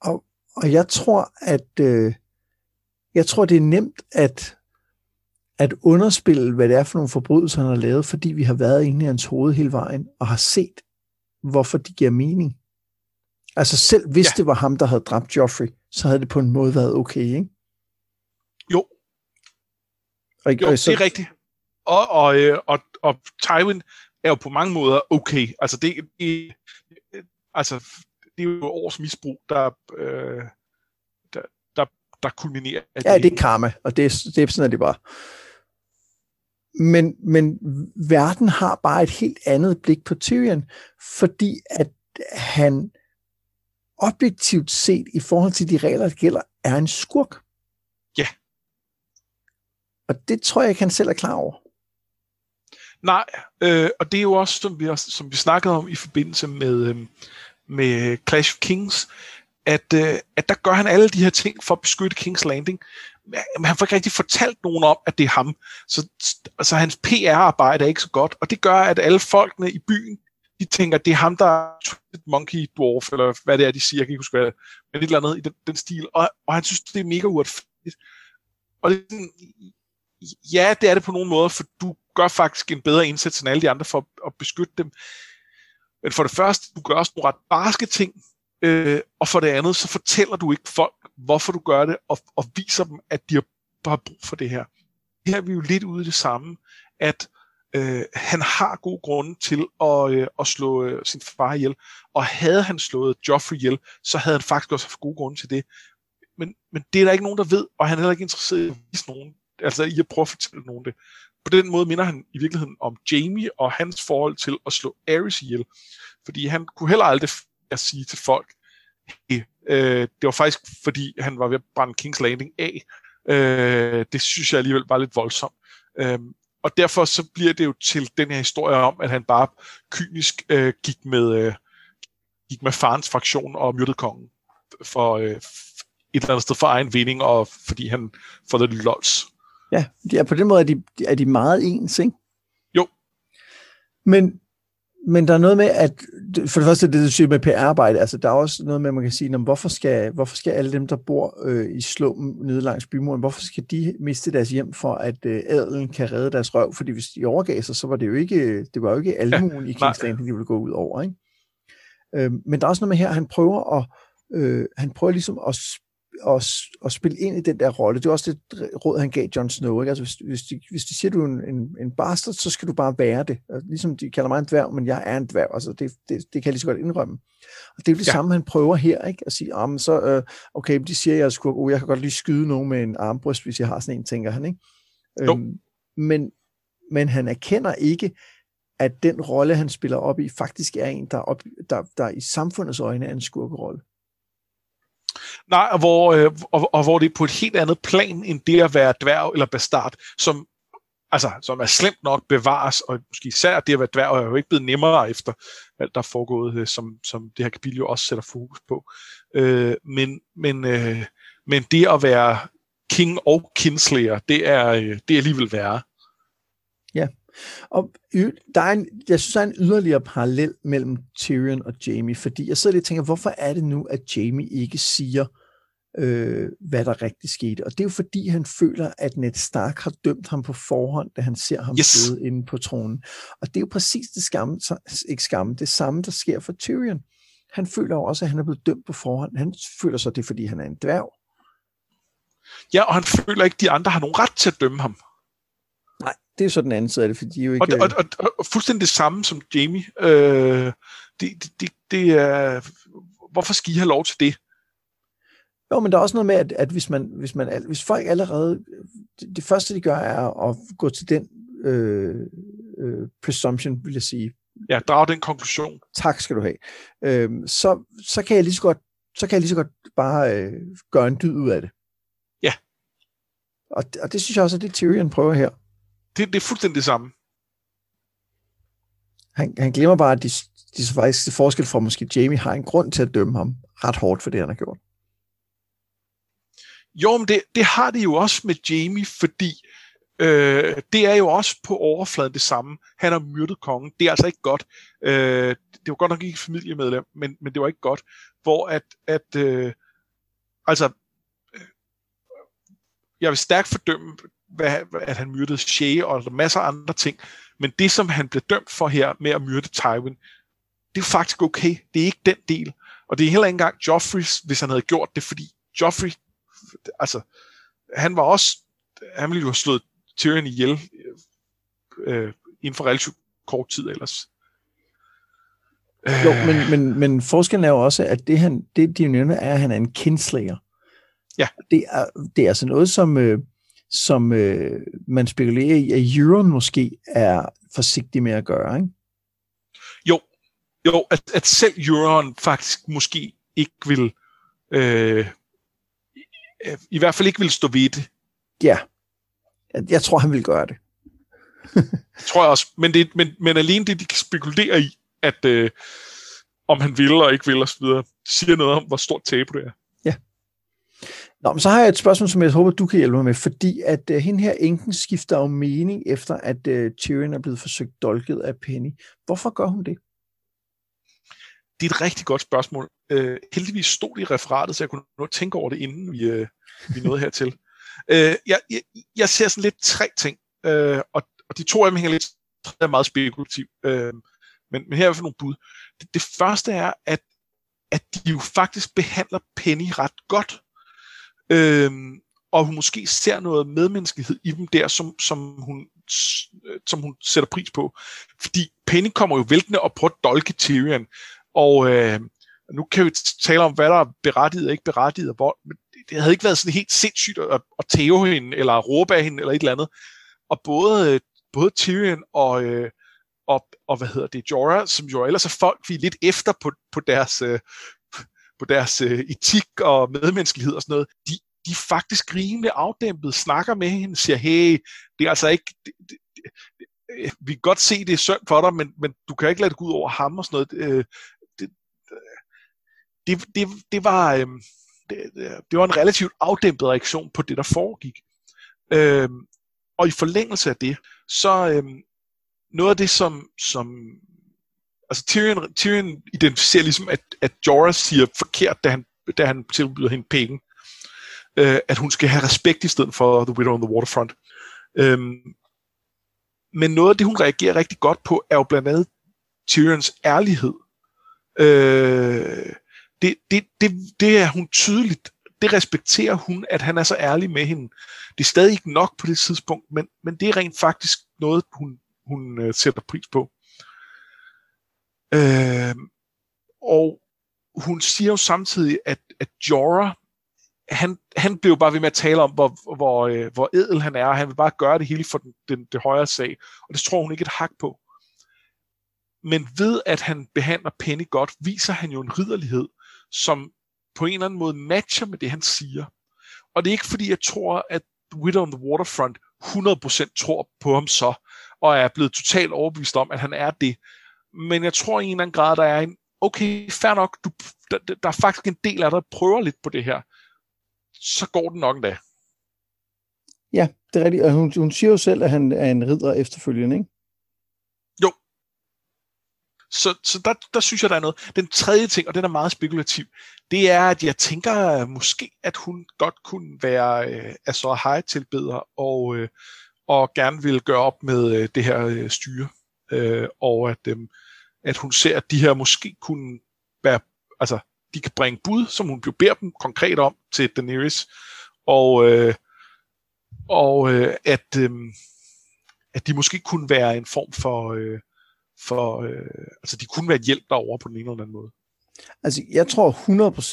og, og jeg tror, at øh, jeg tror, det er nemt at, at underspille, hvad det er for nogle forbrydelser, han har lavet, fordi vi har været inde i hans hoved hele vejen og har set, hvorfor de giver mening. Altså selv hvis ja. det var ham, der havde dræbt Joffrey, så havde det på en måde været okay, ikke? Jo. Og, jo, og så... det er rigtigt. Og, og, øh, og, og Tywin er jo på mange måder okay. Altså det, det, altså, det er jo års misbrug, der, øh, der, der, der kulminerer. Ja, det, det er karma, og det, det er sådan, at det bare. Men, men verden har bare et helt andet blik på Tyrion, fordi at han objektivt set i forhold til de regler, der gælder, er en skurk. Ja. Og det tror jeg ikke, han selv er klar over. Nej, øh, og det er jo også, som vi, også, som vi snakkede om i forbindelse med, øh, med Clash of Kings, at, øh, at der gør han alle de her ting for at beskytte Kings Landing han får ikke rigtig fortalt nogen om, at det er ham. Så så hans PR-arbejde er ikke så godt, og det gør, at alle folkene i byen, de tænker, at det er ham, der er monkey dwarf, eller hvad det er, de siger, jeg kan ikke huske, hvad men et eller andet i den, den stil, og, og han synes, det er mega uretfærdigt. Og det, ja, det er det på nogle måder, for du gør faktisk en bedre indsats end alle de andre for at, at beskytte dem. Men for det første, du gør også nogle ret barske ting, øh, og for det andet, så fortæller du ikke folk, hvorfor du gør det, og, og viser dem, at de har, har brug for det her. Her er vi jo lidt ude i det samme, at øh, han har god grund til at, øh, at slå øh, sin far ihjel, og havde han slået Joffrey ihjel, så havde han faktisk også haft god grund til det. Men, men det er der ikke nogen, der ved, og han er heller ikke interesseret i at vise nogen, altså i at prøve at fortælle nogen det. På den måde minder han i virkeligheden om Jamie og hans forhold til at slå Ares ihjel. Fordi han kunne heller aldrig at sige til folk, hey, Øh, det var faktisk, fordi han var ved at brænde Kings Landing af. Øh, det synes jeg alligevel var lidt voldsomt. Øh, og derfor så bliver det jo til den her historie om, at han bare kynisk øh, gik med, øh, gik med farens fraktion og myrdede kongen for øh, et eller andet sted for egen vinding, og fordi han får det lols. Ja, ja, på den måde er de, er de meget ens, ikke? Jo. Men men der er noget med, at for det første det, du siger med PR-arbejde, altså der er også noget med, at man kan sige, hvorfor skal, hvorfor skal alle dem, der bor øh, i slummen nede langs bymuren, hvorfor skal de miste deres hjem for, at øh, adelen kan redde deres røv? Fordi hvis de overgav sig, så var det jo ikke, det var jo ikke almuen ja, i King's Landing, de ville gå ud over. Ikke? Øh, men der er også noget med her, han prøver at, øh, han prøver ligesom at at, at spille ind i den der rolle. Det er også det råd, han gav Jon Snow. Ikke? Altså, hvis, hvis, de, hvis de siger, du er en, en, en bastard, så skal du bare være det. Altså, ligesom de kalder mig en dværg, men jeg er en dværg. Altså, det, det, det kan jeg lige så godt indrømme. Og det er jo det ja. samme, han prøver her. Ikke? At sige, ah, så, øh, okay, de siger, jeg, skulle, oh, jeg kan godt lige skyde nogen med en armbryst, hvis jeg har sådan en, tænker han. Ikke? Øhm, men, men han erkender ikke, at den rolle, han spiller op i, faktisk er en, der, op, der, der i samfundets øjne er en skurkerolle. Nej, og hvor, øh, og, og hvor det er på et helt andet plan, end det at være dværg eller bastard, som, altså, som er slemt nok bevares, og måske især det at være dværg er jo ikke blevet nemmere efter alt, der er foregået, øh, som, som det her kapitel jo også sætter fokus på. Øh, men, men, øh, men det at være king og kinslayer, det er, øh, det er alligevel værre. Og der er en, jeg synes, der er en yderligere parallel mellem Tyrion og Jamie, fordi jeg sidder lidt og tænker, hvorfor er det nu, at Jamie ikke siger, øh, hvad der rigtig skete? Og det er jo fordi, han føler, at Ned Stark har dømt ham på forhånd, da han ser ham yes. sidde inde på tronen. Og det er jo præcis det skam, ikke skam, det samme, der sker for Tyrion. Han føler jo også, at han er blevet dømt på forhånd. Han føler så, det er, fordi han er en dværg. Ja, og han føler ikke, at de andre har nogen ret til at dømme ham. Det er så den anden side af det, fordi de jo ikke... Og, og, og, og fuldstændig det samme som Jamie. Øh, det, det, det er... Hvorfor skal I have lov til det? Jo, men der er også noget med, at, at hvis, man, hvis, man, hvis folk allerede... Det, det første, de gør, er at gå til den øh, øh, presumption, vil jeg sige. Ja, drage den konklusion. Tak skal du have. Øh, så, så kan jeg lige så godt så kan jeg lige så godt bare øh, gøre en dyd ud af det. Ja. Og, og det synes jeg også, at det Tyrion prøver her det, det er fuldstændig det samme. Han, han glemmer bare, at de, de så faktisk til forskel fra måske Jamie har en grund til at dømme ham ret hårdt for det, han har gjort. Jo, men det, det har det jo også med Jamie, fordi øh, det er jo også på overfladen det samme. Han har myrdet kongen. Det er altså ikke godt. Øh, det var godt nok ikke familiemedlem, men, men det var ikke godt. Hvor at, at øh, altså, øh, jeg vil stærkt fordømme hvad, at han myrdede Shea og masser af andre ting. Men det, som han blev dømt for her med at myrde Tywin, det er faktisk okay. Det er ikke den del. Og det er heller ikke engang Joffrey, hvis han havde gjort det, fordi Joffrey, altså, han var også, han ville jo have slået Tyrion ihjel øh, inden for relativt kort tid ellers. Jo, men, men, men forskellen er jo også, at det, han, det de nævner, er, at han er en kinslayer. Ja. Det er, det er altså noget, som, øh, som øh, man spekulerer i, at Euron måske er forsigtig med at gøre, ikke? Jo, jo at, at selv Euron faktisk måske ikke vil, øh, i hvert fald ikke vil stå ved det. Ja, jeg tror, han vil gøre det. [LAUGHS] tror jeg også, men, det, men, men alene det, de kan spekulere i, at øh, om han vil og ikke vil osv., siger noget om, hvor stort tabu det er. Nå, men så har jeg et spørgsmål, som jeg håber, du kan hjælpe mig med, fordi at uh, hende her enken skifter jo mening efter, at uh, Tyrion er blevet forsøgt dolket af Penny. Hvorfor gør hun det? Det er et rigtig godt spørgsmål. Uh, heldigvis stod det i referatet, så jeg kunne nå tænke over det, inden vi, uh, vi nåede hertil. [LAUGHS] Uh, jeg, jeg, jeg ser sådan lidt tre ting, uh, og, og de to af dem hænger lidt er meget spekulativt. Uh, men, men her er i hvert fald nogle bud. Det, det første er, at, at de jo faktisk behandler Penny ret godt Øh, og hun måske ser noget medmenneskelighed i dem der, som, som, hun, øh, som hun sætter pris på. Fordi Penny kommer jo væltende op på dolke Tyrion, og øh, nu kan vi tale om, hvad der er berettiget og ikke berettiget, og hvor, men det havde ikke været sådan helt sindssygt at, at tæve hende, eller råbe af hende, eller et eller andet. Og både, både Tyrion og, øh, og, og hvad hedder det, Jorah, som jo ellers er folk, vi er lidt efter på, på deres, øh, på deres øh, etik og medmenneskelighed og sådan noget, de, de er faktisk rimelig afdæmpet, snakker med hende, siger, hey, det er altså ikke, det, det, det, øh, vi kan godt se, det er synd for dig, men, men du kan ikke lade det gå ud over ham og sådan noget. Det, det, det, det, det var... Øh, det, det var en relativt afdæmpet reaktion på det, der foregik. Øh, og i forlængelse af det, så øh, noget af det, som, som altså Tyrion, Tyrion identificerer ligesom, at, at Jorah siger forkert, da han, da han tilbyder hende penge. Øh, at hun skal have respekt i stedet for The Widow on the Waterfront. Øhm, men noget af det, hun reagerer rigtig godt på, er jo blandt andet Tyrions ærlighed. Øh, det, det, det, det er hun tydeligt, det respekterer hun, at han er så ærlig med hende. Det er stadig ikke nok på det tidspunkt, men, men det er rent faktisk noget, hun, hun øh, sætter pris på. Øh, og hun siger jo samtidig, at, at Jorah, han, han blev bare ved med at tale om, hvor, hvor, øh, hvor edel han er, og han vil bare gøre det hele for den, den, det højere sag. Og det tror hun ikke et hak på. Men ved at han behandler Penny godt, viser han jo en ridderlighed, som på en eller anden måde matcher med det, han siger. Og det er ikke fordi, jeg tror, at Widow on the Waterfront 100% tror på ham så, og er blevet totalt overbevist om, at han er det. Men jeg tror i en eller anden grad, der er en, okay, fair nok, du, der, der er faktisk en del af dig, der prøver lidt på det her. Så går det nok endda. Ja, det er rigtigt. Og hun, hun siger jo selv, at han er en ridder efterfølgende, ikke? Så, så der, der synes jeg, der er noget. Den tredje ting, og den er meget spekulativ, det er, at jeg tænker måske, at hun godt kunne være øh, Azor High-tilbeder og, øh, og gerne vil gøre op med øh, det her øh, styre. Øh, og at, øh, at hun ser, at de her måske kunne være, altså, de kan bringe bud, som hun beder dem konkret om til Daenerys, og, øh, og øh, at, øh, at de måske kunne være en form for, øh, for øh, altså de kunne være et hjælp derovre på den ene eller anden måde. Altså, jeg tror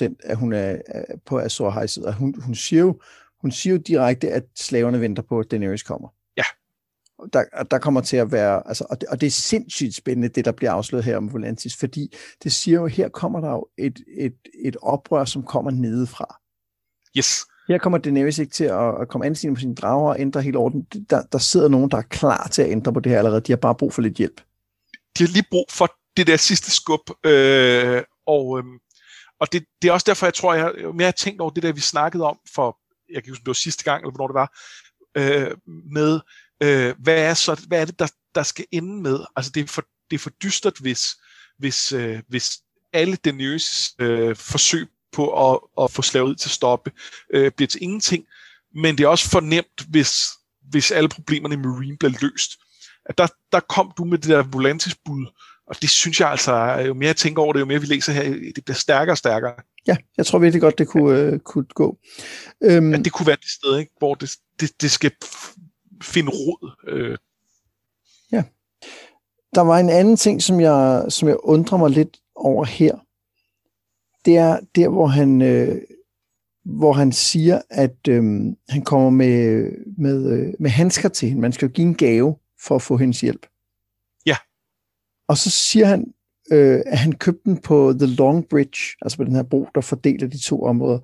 100% at hun er, på Azor High side, hun, hun, siger jo, hun siger jo direkte, at slaverne venter på, at Daenerys kommer. Der, der kommer til at være, altså, og, det, og det er sindssygt spændende, det der bliver afsløret her om Volantis, fordi det siger jo, her kommer der jo et, et, et oprør, som kommer nedefra. Yes. Her kommer Daenerys ikke til at, at komme ansigt på sine drager og ændre hele orden. Der, der sidder nogen, der er klar til at ændre på det her allerede. De har bare brug for lidt hjælp de har lige brug for det der sidste skub. Øh, og øh, og det, det er også derfor, jeg tror, jeg, jeg har tænkt over det der, vi snakkede om for, jeg kan huske, det var sidste gang, eller hvornår det var, øh, med, øh, hvad, er så, hvad er det, der, der skal ende med? Altså, det er for, det er for dystert, hvis, hvis, øh, hvis alle Daenerys øh, forsøg på at, at få slavet til at stoppe øh, bliver til ingenting, men det er også for nemt, hvis, hvis alle problemerne i Marine bliver løst at der, der kom du med det der Volantis-bud, og det synes jeg altså, jo mere jeg tænker over det, jo mere vi læser her, det bliver stærkere og stærkere. Ja, jeg tror virkelig godt, det kunne, øh, kunne gå. Øhm, at det kunne være det sted, ikke, hvor det, det, det skal finde rod. Øh. Ja. Der var en anden ting, som jeg, som jeg undrer mig lidt over her. Det er der, hvor han, øh, hvor han siger, at øh, han kommer med, med, øh, med handsker til hende. Man skal jo give en gave for at få hendes hjælp. Ja. Og så siger han, øh, at han købte den på The Long Bridge, altså på den her bro, der fordeler de to områder.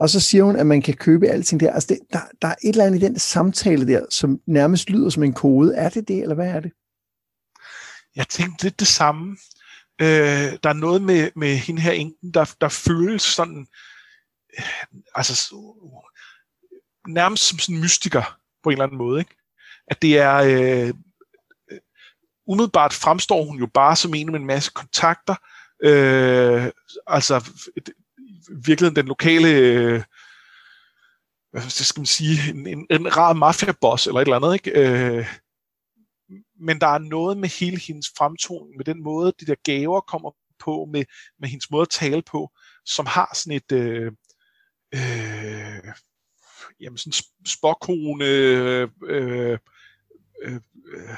Og så siger hun, at man kan købe alting der. Altså det, der, der er et eller andet i den samtale der, som nærmest lyder som en kode. Er det det, eller hvad er det? Jeg tænkte lidt det samme. Øh, der er noget med, med hende her enken, der, der føles sådan, øh, altså nærmest som sådan en mystiker på en eller anden måde. Ikke? at det er... Øh, umiddelbart fremstår hun jo bare som en med en masse kontakter. Øh, altså virkelig den lokale... Øh, hvad skal man sige, en, en, en rar mafiaboss eller et eller andet, ikke? Øh, men der er noget med hele hendes fremtoning, med den måde, de der gaver kommer på, med, med hendes måde at tale på, som har sådan et, øh, øh, jamen sådan spokkone, øh, øh, øh, øh,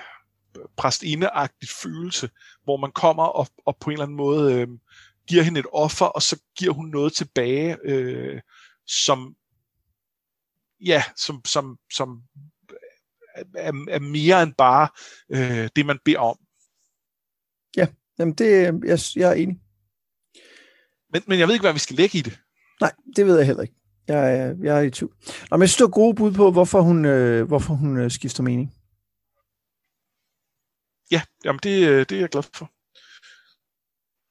præstindeagtig følelse, hvor man kommer og, og på en eller anden måde øh, giver hende et offer, og så giver hun noget tilbage, øh, som ja, som, som, som er, er mere end bare øh, det, man beder om. Ja, jamen det, jeg, jeg er enig. Men, men jeg ved ikke, hvad vi skal lægge i det. Nej, det ved jeg heller ikke. Jeg, er, jeg er i tvivl. Nå, men jeg synes, gode bud på, hvorfor hun, øh, hvorfor hun øh, skifter mening. Ja, jamen det, øh, det er jeg glad for.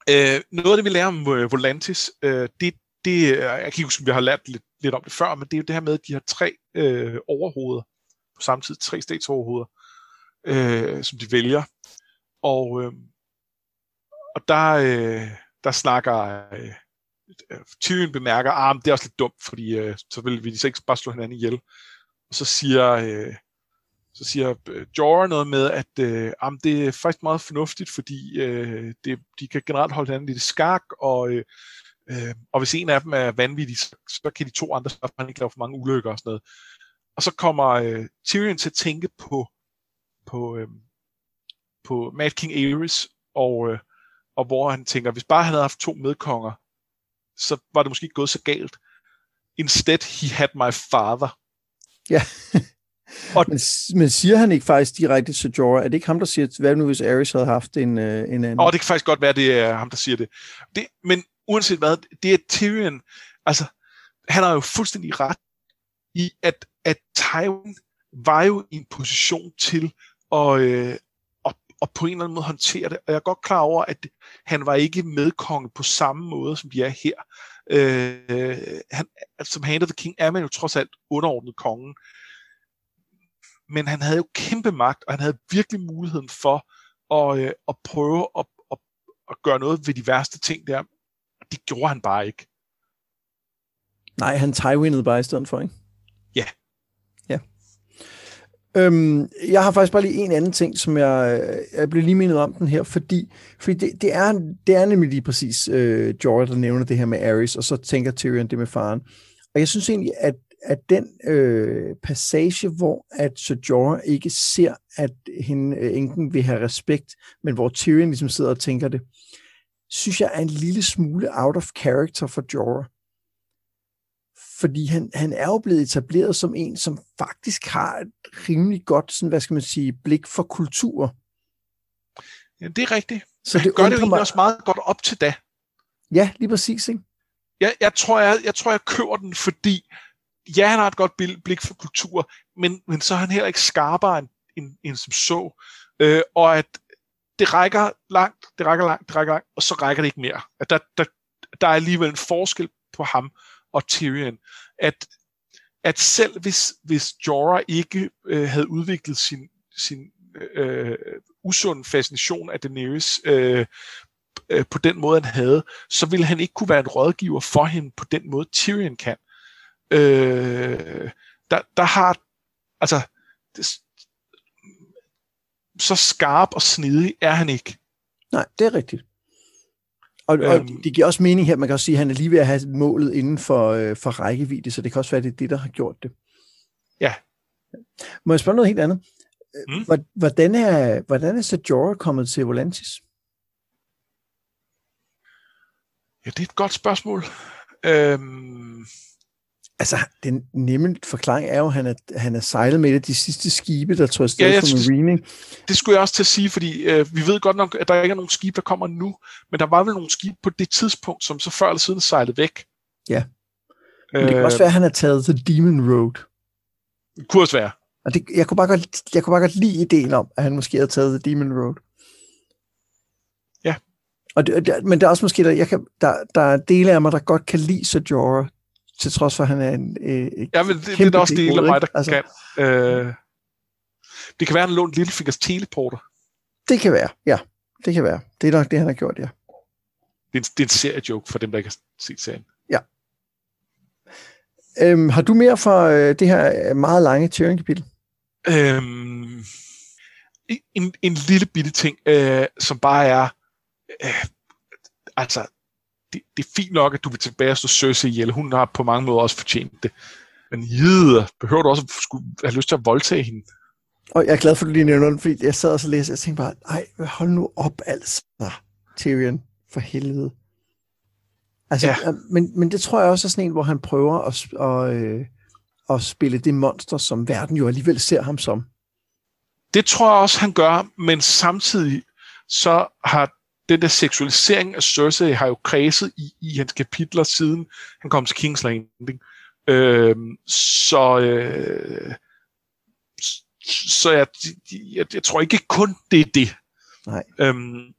Øh, noget af det, vi lærer om øh, Volantis, øh, det, det, jeg kan ikke huske, vi har lært lidt, lidt om det før, men det er jo det her med, at de har tre øh, overhoveder på samme tid, tre statsoverhoveder, øh, som de vælger. Og, øh, og der, øh, der snakker øh, øh Tyrion bemærker, at ah, det er også lidt dumt, fordi øh, så vil vi ikke bare slå hinanden ihjel. Og så siger, øh, så siger øh, Jorah noget med, at øh, jamen, det er faktisk meget fornuftigt, fordi øh, det, de kan generelt holde hinanden lidt skak, og, øh, øh, og hvis en af dem er vanvittig, så, så kan de to andre så han ikke lave for mange ulykker og sådan noget. Og så kommer øh, Tyrion til at tænke på, på, øh, på Mad King Aerys, og, øh, og hvor han tænker, hvis bare han havde haft to medkonger, så var det måske ikke gået så galt. Instead, he had my father. Ja og, men, men siger han ikke faktisk direkte til Jorah? Er det ikke ham, der siger, hvad nu hvis Aerys havde haft en, uh, en anden? Åh, det kan faktisk godt være, det er ham, der siger det. det men uanset hvad, det er Tyrion. Altså, han har jo fuldstændig ret i, at, at Tywin var jo i en position til at, øh, at, at på en eller anden måde håndtere det. Og jeg er godt klar over, at han var ikke medkonge på samme måde, som de er her. Øh, han, som Hand of the King er man jo trods alt underordnet kongen. Men han havde jo kæmpe magt, og han havde virkelig muligheden for at, øh, at prøve at, at, at gøre noget ved de værste ting der. Det gjorde han bare ikke. Nej, han Tywinede bare i stedet for, ikke? Ja. Ja. Øhm, jeg har faktisk bare lige en anden ting, som jeg, jeg blev lige mindet om den her, fordi, fordi det, det, er, det er nemlig lige præcis øh, Jorah, der nævner det her med Ares, og så tænker Tyrion det med faren. Og jeg synes egentlig, at, at den øh, passage, hvor at Sir Jorah ikke ser, at hende, øh, enken vil have respekt, men hvor Tyrion ligesom sidder og tænker det, synes jeg er en lille smule out of character for Jorah fordi han, han er jo blevet etableret som en, som faktisk har et rimelig godt, sådan, hvad skal man sige, blik for kultur. Ja, det er rigtigt. Så det han gør det mig... også meget godt op til da. Ja, lige præcis. Ikke? Jeg, jeg, tror, jeg, jeg tror, jeg kører den, fordi ja, han har et godt blik for kultur, men, men så er han heller ikke skarpere end, end, end som så. Øh, og at det rækker langt, det rækker langt, det rækker langt, og så rækker det ikke mere. At der, der, der er alligevel en forskel på ham og Tyrion, at, at selv hvis, hvis Jorah ikke øh, havde udviklet sin, sin øh, usund fascination af Daenerys øh, øh, på den måde, han havde, så ville han ikke kunne være en rådgiver for hende på den måde, Tyrion kan. Øh, der, der har, altså, det, så skarp og snedig er han ikke. Nej, det er rigtigt. Og, øhm, og det giver også mening her, man kan også sige, at han er lige ved at have målet inden for, øh, for rækkevidde, så det kan også være, at det er det, der har gjort det. Ja. Må jeg spørge noget helt andet? Mm. Hvordan er, hvordan er Jorah kommet til Volantis? Ja, det er et godt spørgsmål. Øhm, Altså, den nemme forklaring er jo, at han er, han er sejlet med det de sidste skibe, der tror jeg ja, for Marine. Det skulle jeg også til at sige, fordi øh, vi ved godt nok, at der ikke er nogen skibe, der kommer nu, men der var vel nogle skibe på det tidspunkt, som så før eller siden sejlede væk. Ja. Men det kan også være, at han har taget The Demon Road. Det kunne også være. Og det, jeg, kunne bare godt, jeg kunne bare godt lide ideen om, at han måske havde taget The Demon Road. Ja. Og det, men der er også måske, der, jeg kan, der, der er dele af mig, der godt kan lide Sir Jorah, til trods for, at han er en øh, Ja, men det, det er også del af mig, der altså, kan. Øh, det kan være, at han lånt Littlefingers teleporter. Det kan være, ja. Det kan være. Det er nok det, han har gjort, ja. Det er en, det er en seriejoke for dem, der ikke har set serien. Ja. Øhm, har du mere for øh, det her meget lange Tyrion-kapitel? Øhm, en, en lille bitte ting, øh, som bare er... Øh, altså, det, det er fint nok, at du vil tilbage og stå Cersei ihjel. Hun har på mange måder også fortjent det. Men jeder, behøver du også at skulle have lyst til at voldtage hende? Og jeg er glad for, at du lige nævner den, fordi jeg sad og så læste, og jeg tænkte bare, nej, hold nu op altså, Tyrion, for helvede. Altså, ja. men, men det tror jeg også er sådan en, hvor han prøver at, at, øh, at spille det monster, som verden jo alligevel ser ham som. Det tror jeg også, han gør, men samtidig så har den der seksualisering af Cersei har jo kredset i, i hans kapitler, siden han kom til King's Landing. Øh, så øh, så jeg, jeg, jeg tror ikke kun det er det. Nej. Øhm,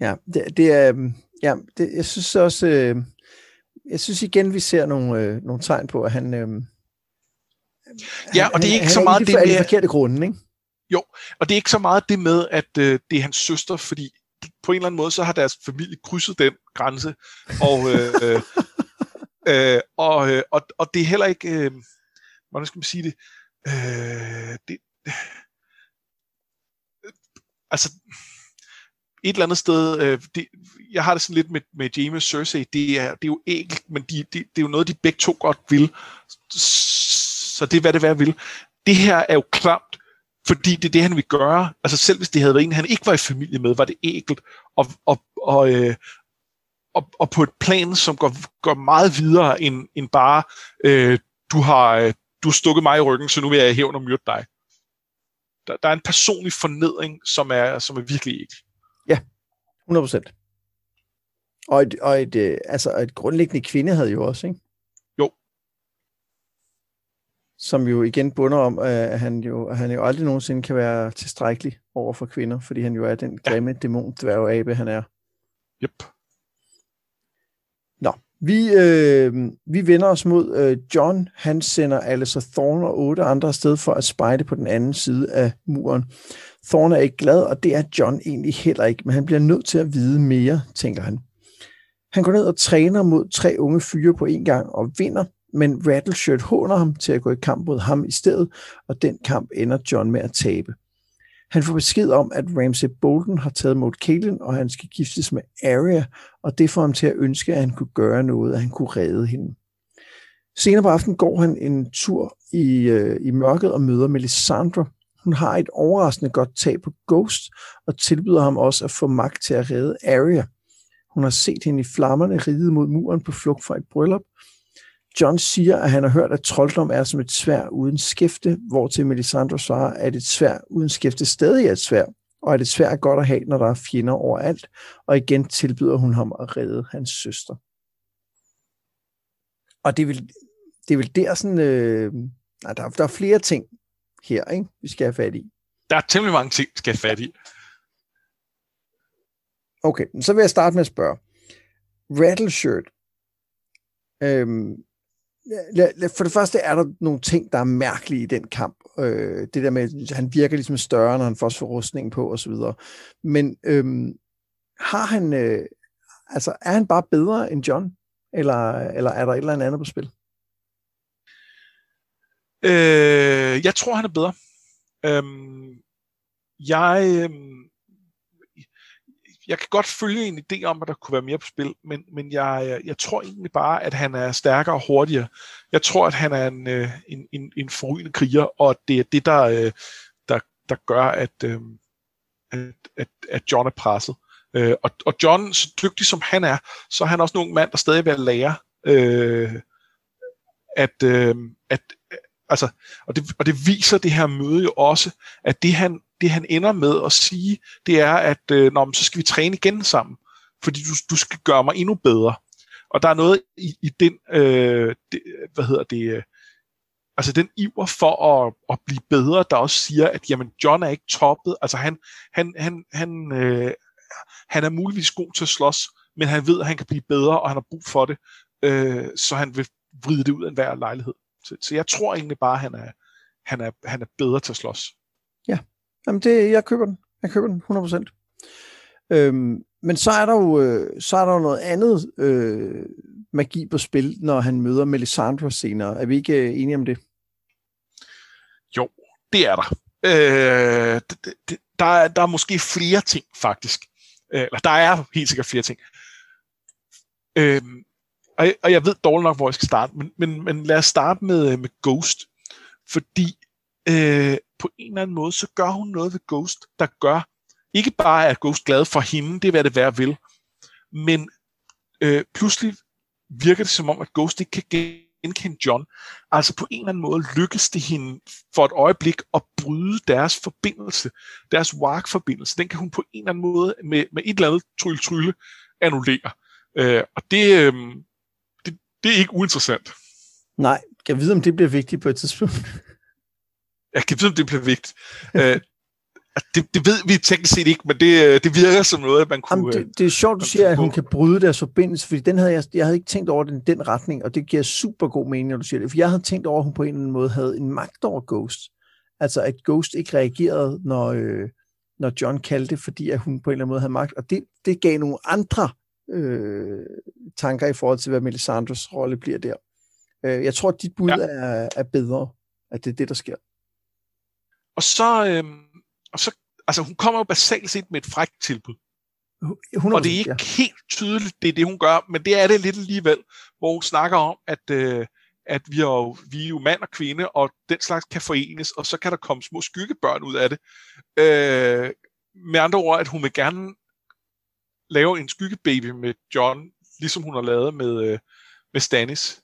Ja, det, det er, øhm, ja, det, jeg synes også, øh, jeg synes igen, vi ser nogle, øh, nogle tegn på, at han, øh, Ja, han, og det er ikke han, så han meget er det det med... med, de forkerte grunde, ikke? Jo, og det er ikke så meget det med, at øh, det er hans søster, fordi på en eller anden måde, så har deres familie krydset den grænse, og, øh, øh, [LAUGHS] øh, og, øh, og, og det er heller ikke, øh, hvordan skal man sige det, øh, det øh, altså, et eller andet sted, øh, det, jeg har det sådan lidt med, med Jaime og Cersei, det er, det er jo enkelt, men de, de, det er jo noget, de begge to godt vil, så det er, hvad det være vil. Det her er jo klamt, fordi det er det, han vil gøre. Altså selv hvis det havde været en, han ikke var i familie med, var det ægelt. Og, og, og, øh, og, og på et plan, som går, går meget videre end, end bare, øh, du har øh, du har stukket mig i ryggen, så nu vil jeg hævn og myrde dig. Der, der er en personlig fornedring, som er, som er virkelig ikke. 100 procent. Og et, og et, øh, altså et grundlæggende kvinde havde jo også, ikke? Som jo igen bunder om, at han jo, at han jo aldrig nogensinde kan være tilstrækkelig over for kvinder, fordi han jo er den grimme ja. dæmon dværgabe, han er. Yep. Nå, vi, øh, vi vender os mod øh, John. Han sender Alistair Thorne og otte andre afsted for at spejde på den anden side af muren. Thorne er ikke glad, og det er John egentlig heller ikke, men han bliver nødt til at vide mere, tænker han. Han går ned og træner mod tre unge fyre på en gang og vinder, men Rattleshirt håner ham til at gå i kamp mod ham i stedet, og den kamp ender John med at tabe. Han får besked om, at Ramsey Bolton har taget mod Caitlin, og han skal giftes med Arya, og det får ham til at ønske, at han kunne gøre noget, at han kunne redde hende. Senere på aftenen går han en tur i, øh, i mørket og møder Melisandre. Hun har et overraskende godt tag på Ghost, og tilbyder ham også at få magt til at redde Arya. Hun har set hende i flammerne ride mod muren på flugt fra et bryllup. John siger, at han har hørt, at trolddom er som et svær uden skæfte, hvor til Melisandre svarer, at et svær uden skæfte stadig er et svær, og at et svær er godt at have, når der er fjender overalt, og igen tilbyder hun ham at redde hans søster. Og det er vel, det er vel der sådan, øh, nej, der, der er flere ting her, ikke, vi skal have fat i. Der er temmelig mange ting, skal have fat i. Okay, så vil jeg starte med at spørge. Rattleshirt. Øhm, for det første er der nogle ting, der er mærkelige i den kamp. Øh, det der med, at han virker ligesom større, når han får rustningen på osv. Men øhm, har han, øh, altså er han bare bedre end John? Eller, eller er der et eller andet på spil? Øh, jeg tror, han er bedre. Øhm, jeg, øhm, jeg kan godt følge en idé om, at der kunne være mere på spil, men, men jeg, øh, jeg tror egentlig bare, at han er stærkere og hurtigere. Jeg tror, at han er en, øh, en, en, en forrygende kriger, og det er det, der, øh, der, der gør, at, at, at, at John er presset. Og, og John, så dygtig som han er, så er han også en ung mand, der stadig vil lære, øh, at, øh, at, altså, og, det, og det viser det her møde jo også, at det han, det han ender med at sige, det er, at øh, Nå, så skal vi træne igen sammen, fordi du, du skal gøre mig endnu bedre. Og der er noget i, i den, øh, det, hvad hedder det, øh, altså den iver for at, at blive bedre, der også siger, at jamen, John er ikke toppet, altså han, han, han, han, øh, han er muligvis god til at slås, men han ved, at han kan blive bedre, og han har brug for det, øh, så han vil vride det ud af enhver lejlighed. Så, så jeg tror egentlig bare, at han er, han er, han er bedre til at slås. Ja, Jamen det, jeg køber den. Jeg køber den 100%. Øhm, men så er der jo, øh, så er der jo noget andet øh, magi på spil, når han møder Melisandre senere. Er vi ikke øh, enige om det? Jo, det er der. Øh, det, det, der, er, der er måske flere ting, faktisk. Øh, eller der er helt sikkert flere ting. Øh, og, og jeg ved dårligt nok, hvor jeg skal starte, men, men, men lad os starte med, øh, med Ghost. Fordi øh, på en eller anden måde, så gør hun noget ved Ghost, der gør, ikke bare er Ghost glad for hende, det er hvad det være vil, men øh, pludselig virker det som om, at Ghost ikke kan genkende John. Altså på en eller anden måde lykkes det hende for et øjeblik at bryde deres forbindelse, deres wark-forbindelse. Den kan hun på en eller anden måde med, med et eller andet trylle-trylle annullere. Øh, og det, øh, det, det er ikke uinteressant. Nej, jeg ved, om det bliver vigtigt på et tidspunkt. Jeg kan vide, om det bliver vigtigt. øh, det, det ved vi teknisk set ikke, men det, øh, det virker som noget, man kunne... Jamen, det, det er sjovt, du siger, at hun kan bryde deres forbindelse, fordi den havde jeg, jeg havde ikke tænkt over den, den retning, og det giver super god mening, når du siger det. For jeg havde tænkt over, at hun på en eller anden måde havde en magt over Ghost. Altså, at Ghost ikke reagerede, når, øh, når John kaldte, fordi at hun på en eller anden måde havde magt. Og det, det gav nogle andre øh, tanker i forhold til, hvad Melisandres rolle bliver der. Øh, jeg tror, at dit bud ja. er, er bedre, at det er det, der sker. Og så, øh, og så altså hun kommer jo basalt set med et frækt tilbud. 100%, og det er ikke ja. helt tydeligt, det er det, hun gør, men det er det lidt alligevel, hvor hun snakker om, at, øh, at vi, er jo, vi er jo mand og kvinde, og den slags kan forenes, og så kan der komme små skyggebørn ud af det. Øh, med andre ord, at hun vil gerne lave en skyggebaby med John, ligesom hun har lavet med, øh, med Stannis.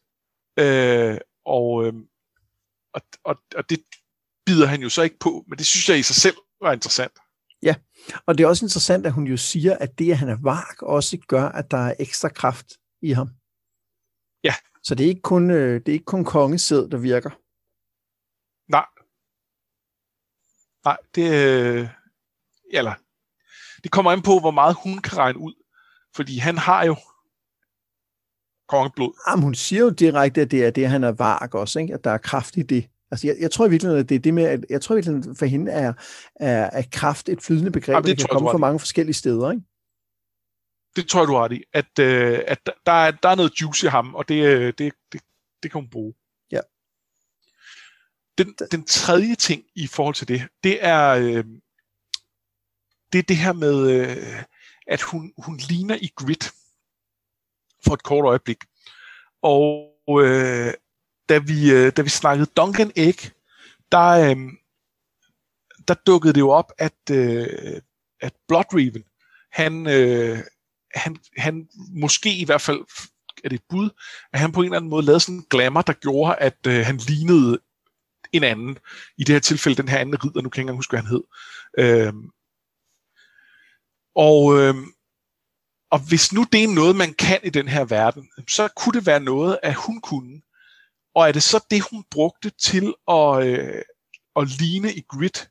Øh, og, øh, og, og, og det bider han jo så ikke på, men det synes jeg i sig selv var interessant. Ja, og det er også interessant, at hun jo siger, at det, at han er vark, også gør, at der er ekstra kraft i ham. Ja. Så det er ikke kun, øh, det er ikke kun kongesæd, der virker. Nej. Nej, det, øh, eller, det kommer an på, hvor meget hun kan regne ud. Fordi han har jo kongeblod. Jamen, hun siger jo direkte, at det er det, han er vark også, ikke? at der er kraft i det. Altså, jeg, jeg tror i virkeligheden, at det er det med, at jeg tror i virkeligheden, for hende er, er, er kraft et flydende begreb, Jamen, det der kan komme fra mange forskellige steder, ikke? Det tror jeg, du har det i. At, øh, at der, er, der er noget juice i ham, og det, øh, det, det, det kan hun bruge. Ja. Den, den tredje ting i forhold til det, det er, øh, det, er det her med, øh, at hun, hun ligner i grit for et kort øjeblik. Og øh, da vi, øh, da vi snakkede Duncan Egg, der, øh, der dukkede det jo op, at, øh, at Bloodraven, han, øh, han, han måske i hvert fald er det et bud, at han på en eller anden måde lavede sådan en glamour, der gjorde, at øh, han lignede en anden. I det her tilfælde den her anden ridder, nu kan jeg ikke engang huske, hvad han hed. Øh, og, øh, og hvis nu det er noget, man kan i den her verden, så kunne det være noget, at hun kunne. Og er det så det, hun brugte til at, øh, at ligne i grit?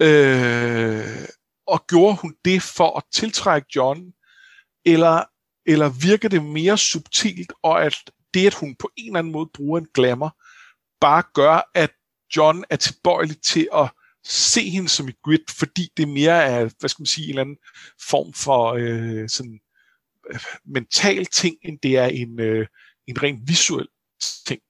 Øh, og gjorde hun det for at tiltrække John? Eller, eller virker det mere subtilt, og at det, at hun på en eller anden måde bruger en glamour, bare gør, at John er tilbøjelig til at se hende som et grit, fordi det mere er, hvad skal man sige, en eller anden form for øh, sådan øh, mental ting, end det er en, øh, en rent visuel ting.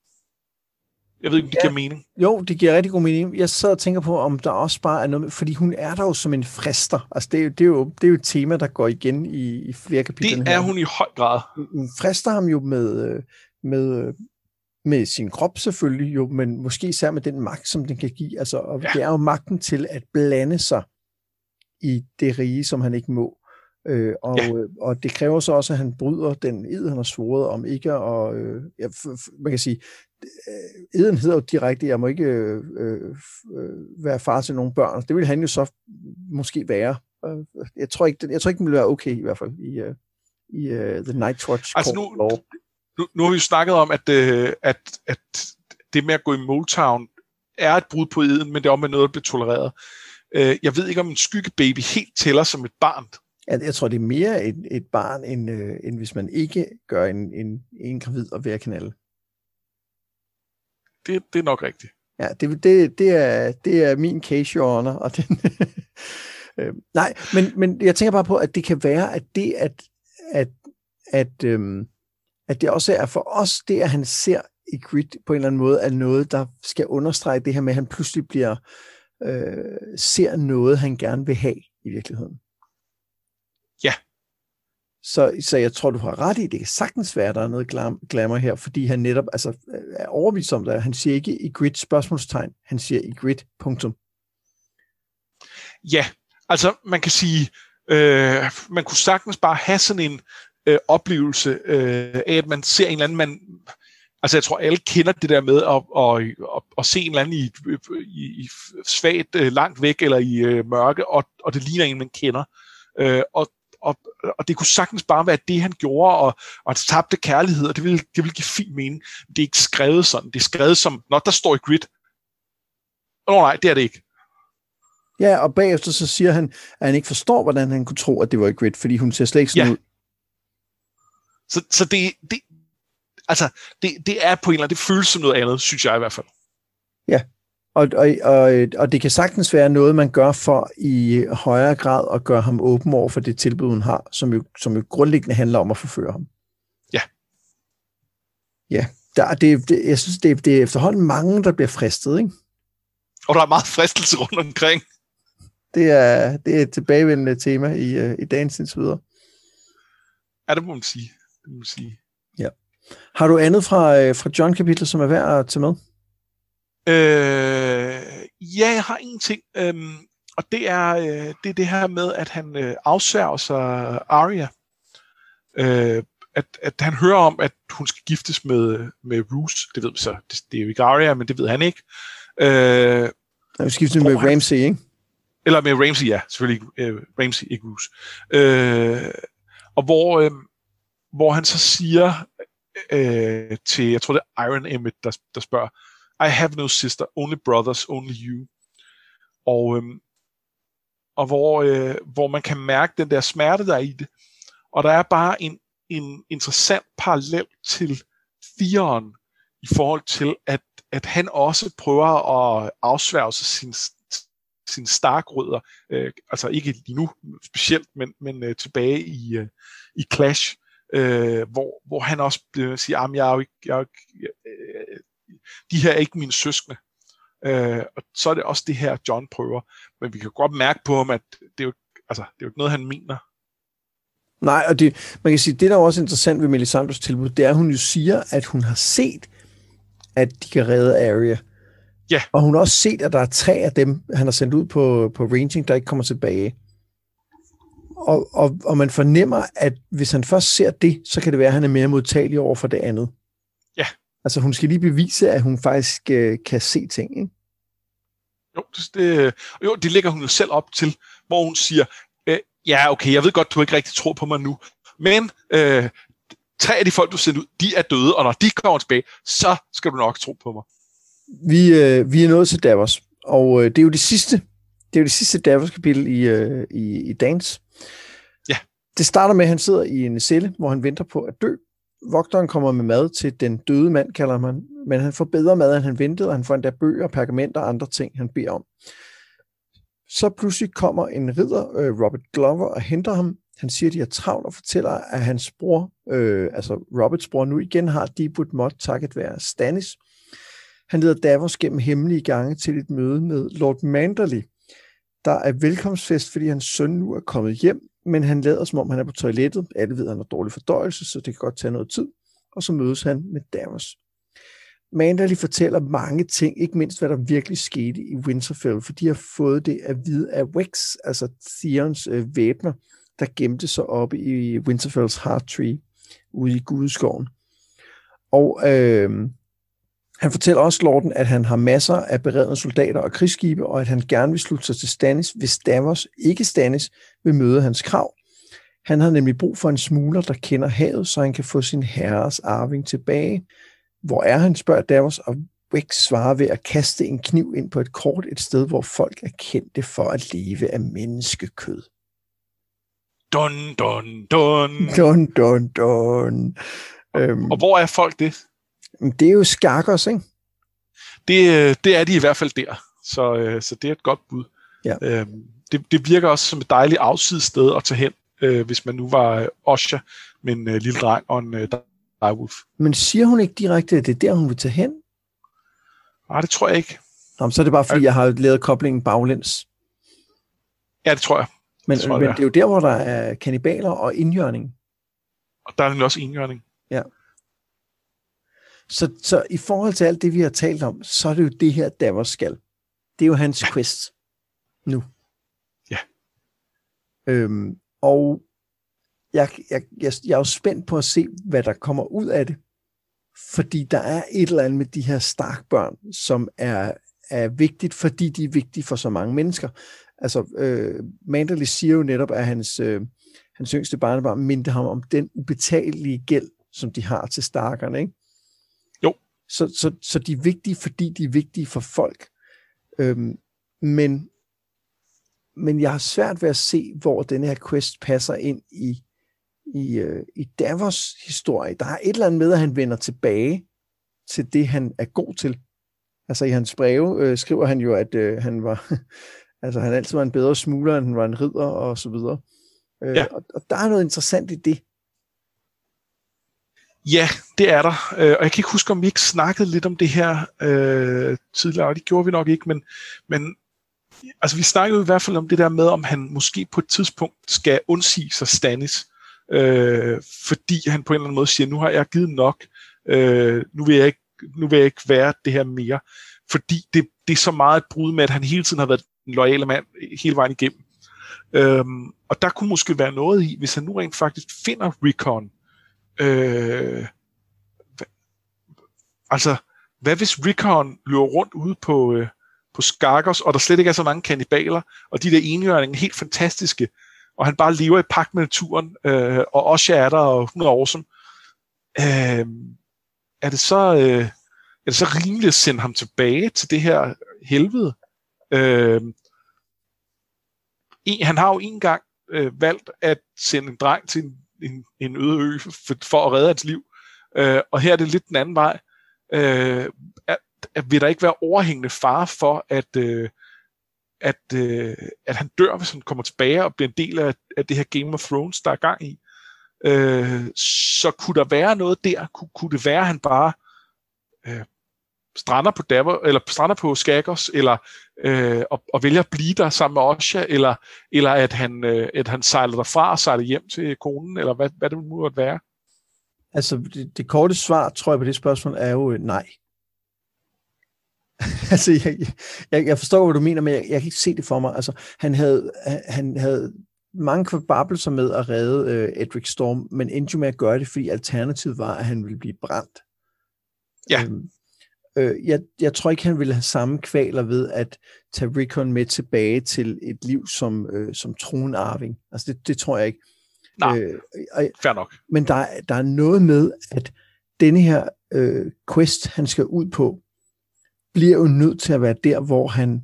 Jeg ved ikke, om det ja, giver mening. Jo, det giver rigtig god mening. Jeg sidder og tænker på, om der også bare er noget, fordi hun er der jo som en frister. Altså, det er jo, det er jo, det er jo et tema, der går igen i, i flere kapitler. Det er her. hun i høj grad. Hun frister ham jo med, øh, med, med sin krop selvfølgelig, jo, men måske især med den magt, som den kan give. Altså, og ja. det er jo magten til at blande sig i det rige, som han ikke må. Øh, og, ja. Øh, og det kræver så også, at han bryder den ed, han har svoret om ikke at, øh, ja, man kan sige, øh, eden hedder jo direkte, jeg må ikke øh, øh, være far til nogle børn. Det vil han jo så måske være. Jeg tror ikke, jeg tror ikke, det vil være okay i hvert fald i, uh, i uh, The Night Watch altså nu, Nu, nu har vi jo snakket om, at, uh, at, at det med at gå i Motown er et brud på eden, men det er også med noget, der bliver tolereret. Uh, jeg ved ikke, om en skyggebaby helt tæller som et barn. Jeg, jeg tror, det er mere et, et barn, end, øh, end hvis man ikke gør en, en, en gravid og være kanal. Det, det er nok rigtigt. Ja, det, det, det, er, det er min case, your honor. Og den, [LAUGHS] øh, nej, men, men jeg tænker bare på, at det kan være, at det, at, at, at, øhm, at det også er for os, det at han ser i Grid på en eller anden måde, er noget, der skal understrege det her med, at han pludselig bliver øh, ser noget, han gerne vil have i virkeligheden. Så, så jeg tror, du har ret i, det kan sagtens være, at der er noget glam, glamour her, fordi han netop altså, øh, er overbevist om det. Han siger ikke i grid spørgsmålstegn, han siger i grid punktum. Ja, altså man kan sige, øh, man kunne sagtens bare have sådan en øh, oplevelse øh, af, at man ser en eller anden, man, altså jeg tror alle kender det der med at, at, at, at se en eller anden i, i, i svagt øh, langt væk eller i øh, mørke, og, og det ligner en, man kender. Øh, og, og, og det kunne sagtens bare være det, han gjorde, og, og tabte kærlighed, og det ville, det ville give fin mening. Det er ikke skrevet sådan. Det er skrevet som, når der står i grid. Åh oh, nej, det er det ikke. Ja, og bagefter så siger han, at han ikke forstår, hvordan han kunne tro, at det var Ygritte, fordi hun ser slet ikke sådan Ja. ud. Så, så det, det, altså, det, det er på en eller anden, det føles som noget andet, synes jeg i hvert fald. Og, og, og, og det kan sagtens være noget, man gør for i højere grad at gøre ham åben over for det tilbud, hun har, som jo, som jo grundlæggende handler om at forføre ham. Ja. Ja, der, det, det, jeg synes, det, det er efterhånden mange, der bliver fristet, ikke? Og der er meget fristelse rundt omkring. Det er, det er et tilbagevendende tema i, øh, i dagens indtil videre. Ja, det må man sige. Det må man sige. Har du andet fra, øh, fra John-kapitlet, som er værd at tage med? Øh, ja, jeg har en ting, øhm, og det er, øh, det er det her med, at han øh, afsværger sig Arya. Øh, at, at han hører om, at hun skal giftes med, med Roose. Det ved vi så. Det, det er jo ikke Arya, men det ved han ikke. Øh, Jeg skifter med han- Ramsey, ikke? eller med Ramsey, ja. Selvfølgelig øh, Ramsey, ikke Roose. Øh, og hvor, øh, hvor han så siger øh, til, jeg tror det er Iron Emmett, der, der spørger, i have no sister, only brothers, only you. Og, øhm, og hvor, øh, hvor man kan mærke den der smerte, der er i det. Og der er bare en, en interessant parallel til Theon i forhold til, at, at han også prøver at afsværge sig sin, sin starkrødder. Øh, altså ikke lige nu specielt, men, men øh, tilbage i, øh, i Clash, øh, hvor, hvor han også øh, siger, at jeg er jo ikke, jeg er jo ikke øh, de her er ikke mine søskende. Øh, og så er det også det her, John prøver. Men vi kan godt mærke på ham, at det er jo, altså, det er jo ikke noget, han mener. Nej, og det, man kan sige, det der er også interessant ved Melisandres tilbud, det er, at hun jo siger, at hun har set, at de kan redde Arya. Ja. Og hun har også set, at der er tre af dem, han har sendt ud på, på ranging, der ikke kommer tilbage. Og, og, og man fornemmer, at hvis han først ser det, så kan det være, at han er mere modtagelig over for det andet. Ja. Altså hun skal lige bevise, at hun faktisk øh, kan se ting. Ikke? Jo, det, jo, det lægger hun jo selv op til, hvor hun siger, øh, ja, okay, jeg ved godt, du ikke rigtig tror på mig nu, men øh, tre af de folk, du sendte ud, de er døde, og når de kommer tilbage, så skal du nok tro på mig. Vi, øh, vi er nået til Davos, og øh, det er jo det sidste, det er jo det sidste Davos-kapitel i, øh, i, i Dans. Ja. Det starter med, at han sidder i en celle, hvor han venter på at dø. Vogteren kommer med mad til den døde mand, kalder man, men han får bedre mad, end han ventede, og han får endda bøger, pergamenter og andre ting, han beder om. Så pludselig kommer en ridder, øh, Robert Glover, og henter ham. Han siger, at de er travlt og fortæller, at hans bror, øh, altså Roberts bror, nu igen har Deepwood Mod takket være Stannis. Han leder Davos gennem hemmelige gange til et møde med Lord Manderly. Der er velkomstfest, fordi hans søn nu er kommet hjem, men han lader som om, han er på toilettet. Alle ved, at han har dårlig fordøjelse, så det kan godt tage noget tid. Og så mødes han med Davos. Manderly fortæller mange ting, ikke mindst hvad der virkelig skete i Winterfell, for de har fået det at vide af Wex, altså Theons øh, væbner, der gemte sig oppe i Winterfells Heart Tree ude i Gudeskoven. Og øh, han fortæller også Lorden, at han har masser af beredne soldater og krigsskibe, og at han gerne vil slutte sig til Stannis, hvis Davos, ikke Stannis, vil møde hans krav. Han har nemlig brug for en smugler, der kender havet, så han kan få sin herres arving tilbage. Hvor er han, spørger Davos, og Wick svarer ved at kaste en kniv ind på et kort et sted, hvor folk er kendte for at leve af menneskekød. Dun, dun, dun. Dun, dun, dun. Øhm, Og hvor er folk det? det er jo skakkers, ikke? det, øh, det er de i hvert fald der. Så, øh, så det er et godt bud. Ja. Øhm, det, det virker også som et dejligt afsidested at tage hen, øh, hvis man nu var øh, Osha med en øh, lille dreng og en øh, direwolf. Men siger hun ikke direkte, at det er der, hun vil tage hen? Nej, det tror jeg ikke. Nå, men så er det bare, fordi jeg har lavet koblingen baglæns. Ja, det tror jeg. Men, Det tror jeg, men det er. jo der, hvor der er kanibaler og indjørning. Og der er nemlig også enhjørning. Så, så i forhold til alt det, vi har talt om, så er det jo det her, Davos skal. Det er jo hans ja. quest nu. Øhm, og jeg, jeg, jeg, jeg er jo spændt på at se, hvad der kommer ud af det. Fordi der er et eller andet med de her Stark-børn, som er, er vigtigt, fordi de er vigtige for så mange mennesker. Altså, øh, Manderly siger jo netop, at hans, øh, hans yngste barnebarn mindte ham om den ubetalelige gæld, som de har til Starkerne, ikke? Jo. Så, så, så de er vigtige, fordi de er vigtige for folk. Øhm, men men jeg har svært ved at se, hvor den her quest passer ind i, i, øh, i Davos historie. Der er et eller andet med, at han vender tilbage til det, han er god til. Altså i hans breve øh, skriver han jo, at øh, han var, [LAUGHS] altså han altid var en bedre smugler, end han var en ridder og så videre. Øh, ja. og, og der er noget interessant i det. Ja, det er der. Øh, og jeg kan ikke huske, om vi ikke snakkede lidt om det her øh, tidligere, det gjorde vi nok ikke, men, men altså, vi snakkede i hvert fald om det der med, om han måske på et tidspunkt skal undsige sig Stannis, øh, fordi han på en eller anden måde siger, nu har jeg givet nok, øh, nu, vil jeg ikke, nu vil jeg ikke være det her mere, fordi det, det er så meget et brud med, at han hele tiden har været en lojal mand hele vejen igennem. Øhm, og der kunne måske være noget i, hvis han nu rent faktisk finder Recon, Øh, altså, hvad hvis Rickon løber rundt ude på, øh, på Skargos, og der slet ikke er så mange kannibaler, og de der enhjørninger er helt fantastiske, og han bare lever i pagt med naturen, øh, og også er der, og hun er awesome. Øh, er det så... Øh, er det så rimeligt at sende ham tilbage til det her helvede? Øh, en, han har jo en gang øh, valgt at sende en dreng til en en, en øde ø for, for at redde hans liv. Øh, og her er det lidt den anden vej. Øh, vil der ikke være overhængende fare for, at, øh, at, øh, at han dør, hvis han kommer tilbage og bliver en del af, af det her Game of Thrones, der er gang i. Øh, så kunne der være noget der? Kunne, kunne det være, at han bare øh, strander på Davos, eller strander på Skagos, eller øh, og, og vælger at blive der sammen med Osha, eller, eller at, han, øh, at han sejler derfra og sejler hjem til konen, eller hvad, hvad det måtte være? Altså, det, det korte svar, tror jeg på det spørgsmål, er jo øh, nej. [LAUGHS] altså, jeg, jeg, jeg forstår, hvad du mener, men jeg, jeg kan ikke se det for mig. Altså, han havde, han havde mange kvababelser med at redde øh, Edric Storm, men endte jo med at gøre det, fordi alternativet var, at han ville blive brændt. Ja. Øhm, Øh, jeg, jeg tror ikke, han ville have samme kvaler ved at tage Rickon med tilbage til et liv som, øh, som tronarving. Altså det, det tror jeg ikke. Nej, øh, og, fair nok. Men der, der er noget med, at denne her øh, quest, han skal ud på, bliver jo nødt til at være der, hvor han,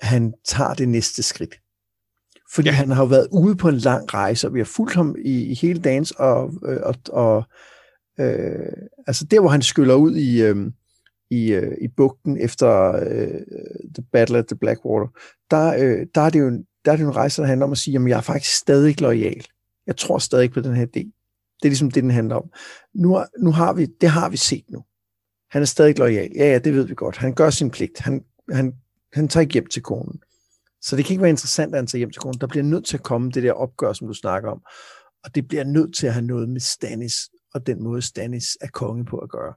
han tager det næste skridt. Fordi ja. han har jo været ude på en lang rejse, og vi har fulgt ham i, i hele dagens, og, øh, og, og øh, altså der, hvor han skyller ud i, øh, i, øh, i bugten efter øh, The Battle at the Blackwater, der, øh, der, er det jo en, der er det jo en rejse, der handler om at sige, at jeg er faktisk stadig lojal. Jeg tror stadig på den her idé. Det er ligesom det, den handler om. Nu, nu har vi, det har vi set nu. Han er stadig lojal. Ja, ja, det ved vi godt. Han gør sin pligt. Han, han, han tager ikke hjem til konen. Så det kan ikke være interessant, at han tager hjem til konen. Der bliver nødt til at komme det der opgør, som du snakker om. Og det bliver nødt til at have noget med Stannis, og den måde Stannis er konge på at gøre.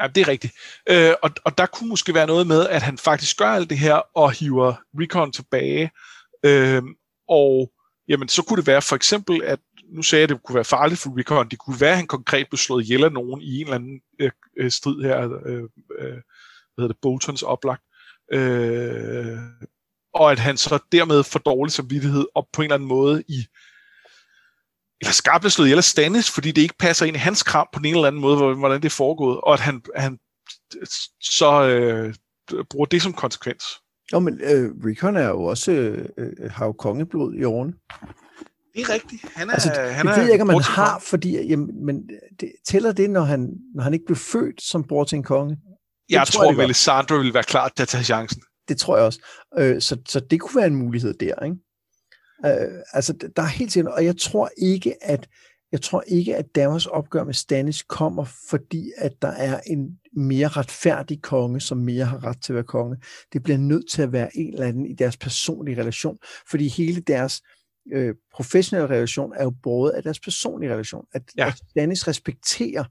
Ja, det er rigtigt. Øh, og, og der kunne måske være noget med, at han faktisk gør alt det her og hiver Recon tilbage. Øh, og jamen, så kunne det være for eksempel, at nu sagde jeg, at det kunne være farligt for Recon. Det kunne være, at han konkret blev slået ihjel af nogen i en eller anden øh, øh strid her. Øh, øh, hvad hedder det? Boltons oplagt. Øh, og at han så dermed får dårlig samvittighed op på en eller anden måde i eller skarpt slået eller Stannis, fordi det ikke passer ind i hans kram på en eller anden måde, hvordan det er foregået, og at han, han så øh, bruger det som konsekvens. Jo, men øh, Rickon er jo også, øh, øh har jo kongeblod i årene. Det er rigtigt. Han er, altså, han det ved jeg ikke, om man har, fordi, jamen, men det, tæller det, når han, når han ikke blev født som bror til en konge? Det jeg tror, tror Melisandre ville være klar til at tage chancen. Det tror jeg også. Øh, så, så det kunne være en mulighed der, ikke? Øh, altså, der er helt sikkert, og jeg tror ikke, at jeg tror ikke, at Davos opgør med Stannis kommer, fordi at der er en mere retfærdig konge, som mere har ret til at være konge. Det bliver nødt til at være en eller anden i deres personlige relation, fordi hele deres øh, professionelle relation er jo båret af deres personlige relation. At, ja. at Stannis respekterer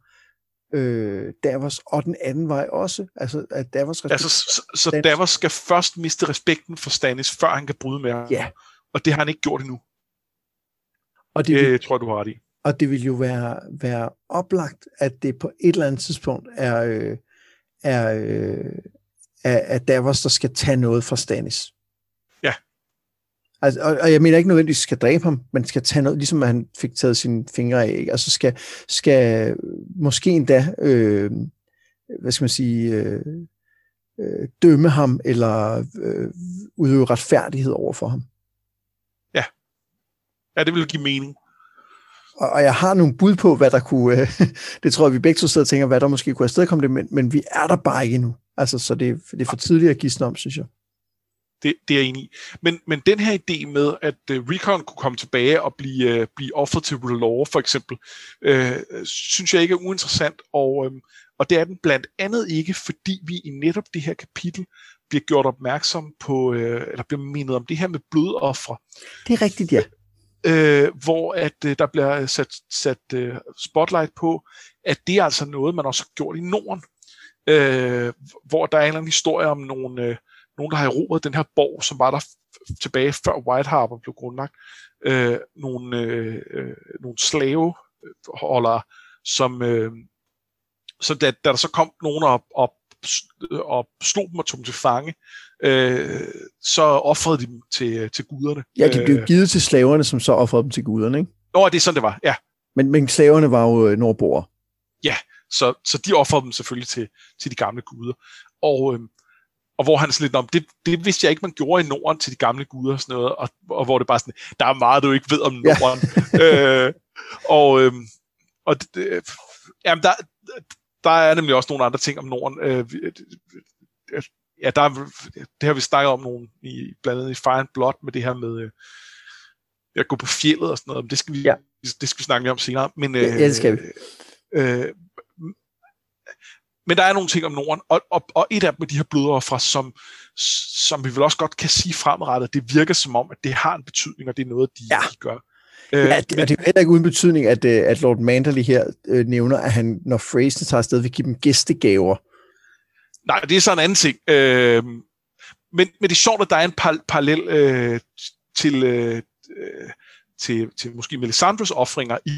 øh, Davos, og den anden vej også. Altså, at Davos respekterer... Altså, så, så Davos skal først miste respekten for Stannis, før han kan bryde med ham? Ja, og det har han ikke gjort endnu. Og det, vil, det tror jeg, du har ret i. Og det vil jo være, være oplagt, at det på et eller andet tidspunkt er, øh, er, øh, er, er Davos, der skal tage noget fra Stannis. Ja. Altså, og, og jeg mener ikke nødvendigvis, skal dræbe ham, men skal tage noget, ligesom at han fik taget sine fingre af. Ikke? Altså skal, skal måske endda, øh, hvad skal man sige, øh, øh, dømme ham, eller øh, udøve retfærdighed over for ham. Ja, det vil give mening. Og, og jeg har nogle bud på, hvad der kunne... Øh, [LAUGHS] det tror jeg, vi begge to sidder og tænker, hvad der måske kunne afstedkomme det, men, men vi er der bare ikke endnu. Altså, så det, det er for tidligt at give om, synes jeg. Det, det er jeg enig i. Men, men den her idé med, at uh, Recon kunne komme tilbage og blive, uh, blive offeret til Rulor, for eksempel, uh, synes jeg ikke er uinteressant, og, um, og det er den blandt andet ikke, fordi vi i netop det her kapitel bliver gjort opmærksom på, uh, eller bliver mindet om det her med blodoffre. Det er rigtigt, ja. Uh, hvor at uh, der bliver sat, sat uh, spotlight på, at det er altså noget, man også har gjort i Norden. Uh, hvor der er en eller anden historie om nogle, uh, nogen, der har erobret den her borg, som var der tilbage før White Harbor blev grundlagt. Øh, nogle, øh, øh, nogle slaveholdere, som, øh, så da, da der så kom nogen op, op og slog dem og tog dem til fange, øh, så offrede de dem til, til guderne. Ja, de blev øh. givet til slaverne, som så offrede dem til guderne, ikke? Nå, det er sådan, det var, ja. Men, men slaverne var jo øh, nordboere. Ja, så, så de offrede dem selvfølgelig til, til de gamle guder. Og, øh, og hvor han sådan lidt om, det, det vidste jeg ikke, man gjorde i Norden til de gamle guder og sådan noget, og, og hvor det bare sådan, der er meget, du ikke ved om Norden. Ja. [LAUGHS] øh, og øh, og det, jamen, der, der er nemlig også nogle andre ting om Norden. Øh, ja, der er, det har vi snakket om nogle, i, blandt andet i Fire and Blood, med det her med øh, at gå på fjellet og sådan noget, det skal vi, ja. det skal vi snakke mere om senere. Men, øh, ja, det skal vi. Øh, men der er nogle ting om Norden, og, og, og et af dem er de her blodoffer, som, som vi vel også godt kan sige fremadrettet, det virker som om, at det har en betydning, og det er noget, de, ja. de gør. Ja, øh, det, og det er heller ikke uden betydning, at, øh, at Lord Manderly her øh, nævner, at han, når Fraser tager afsted, vil give dem gæstegaver. Nej, det er så en anden ting. Øh, men, men det er sjovt, at der er en par, parallel øh, til, øh, til, til måske Melisandres offringer i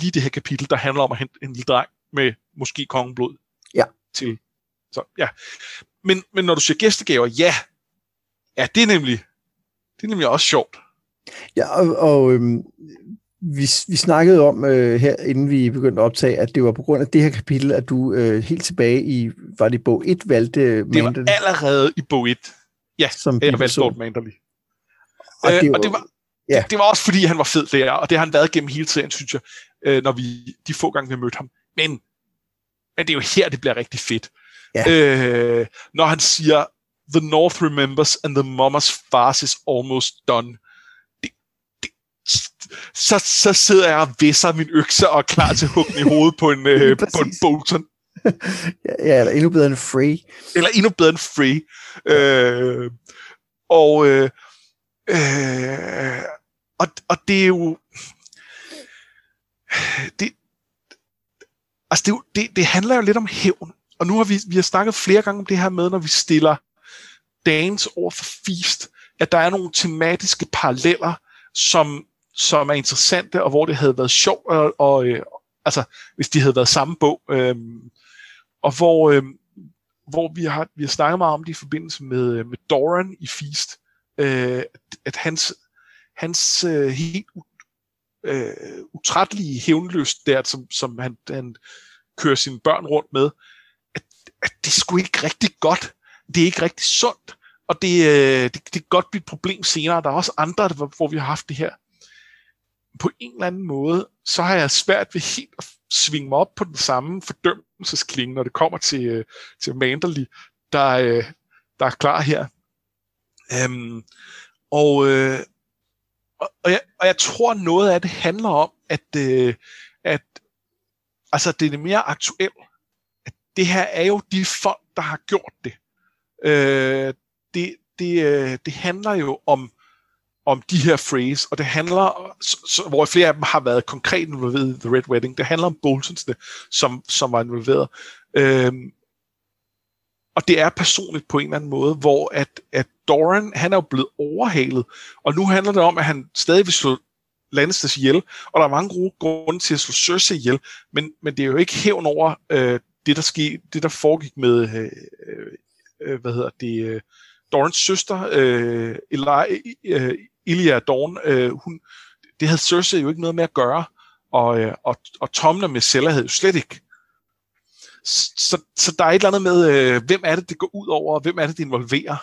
lige det her kapitel, der handler om at hente en lille dreng med måske kongeblod ja. til. Så, ja. Men, men når du siger gæstegaver, ja, ja, det er nemlig, det er nemlig også sjovt. Ja, og, og øhm, vi, vi snakkede om øh, her, inden vi begyndte at optage, at det var på grund af det her kapitel, at du øh, helt tilbage i, var det bog 1, valgte Det var allerede i bog 1, ja, som jeg valgte Lord Manderly. Og, øh, det var, og det var, ja. det, det var også fordi, han var fed der, og det har han været gennem hele tiden, synes jeg, øh, når vi, de få gange vi mødte ham. Men men det er jo her, det bliver rigtig fedt. Ja. Øh, når han siger, The North remembers, and the mama's farce is almost done. Det, det, så, så sidder jeg og visser min økse og er klar til at hugge i hovedet på en, [LAUGHS] øh, på en Bolton. [LAUGHS] ja, eller endnu bedre end Free. Eller endnu bedre end Free. Øh, og, øh, øh, og, og det er jo... Det, Altså, det, det, det handler jo lidt om hævn. Og nu har vi, vi har snakket flere gange om det her med, når vi stiller Dance over for Feast, at der er nogle tematiske paralleller, som, som er interessante, og hvor det havde været sjovt, og, og øh, altså, hvis de havde været samme bog. Øh, og hvor, øh, hvor vi, har, vi har snakket meget om det i forbindelse med, med Doran i Feast, øh, at hans, hans øh, helt øh, utrættelige hævnlyst der, som, som han, han kører sine børn rundt med, at, at det er sgu ikke rigtig godt. Det er ikke rigtig sundt. Og det, øh, det, det kan godt blive et problem senere. Der er også andre, hvor vi har haft det her. På en eller anden måde, så har jeg svært ved helt at svinge mig op på den samme fordømmelsesklinge, når det kommer til, øh, til Manderly, der, øh, der er klar her. Øhm, og, øh, og, og, jeg, og jeg tror, noget af det handler om, at, øh, at altså, det er mere aktuelt. At det her er jo de folk, der har gjort det. Øh, det, det, øh, det handler jo om, om de her phrase, og det handler, så, så, hvor flere af dem har været konkret involveret i The Red Wedding, det handler om Boltonsne, som, som var involveret. Øh, og det er personligt på en eller anden måde, hvor at, at Doran, han er jo blevet overhalet, og nu handler det om, at han stadig vil slå Lannisters ihjel, og der er mange gode grunde til at slå Cersei ihjel, men, men det er jo ikke hævn over øh, det, der skete, det, der foregik med, øh, øh, øh, hvad hedder det, øh, Dorans søster, øh, Eli, øh, øh Ilia Dorn, øh, hun, det havde Cersei jo ikke noget med at gøre, og, øh, og, og Tommen med Sella havde jo slet ikke. Så, så der er et eller andet med, øh, hvem er det, det går ud over, og hvem er det, det involverer,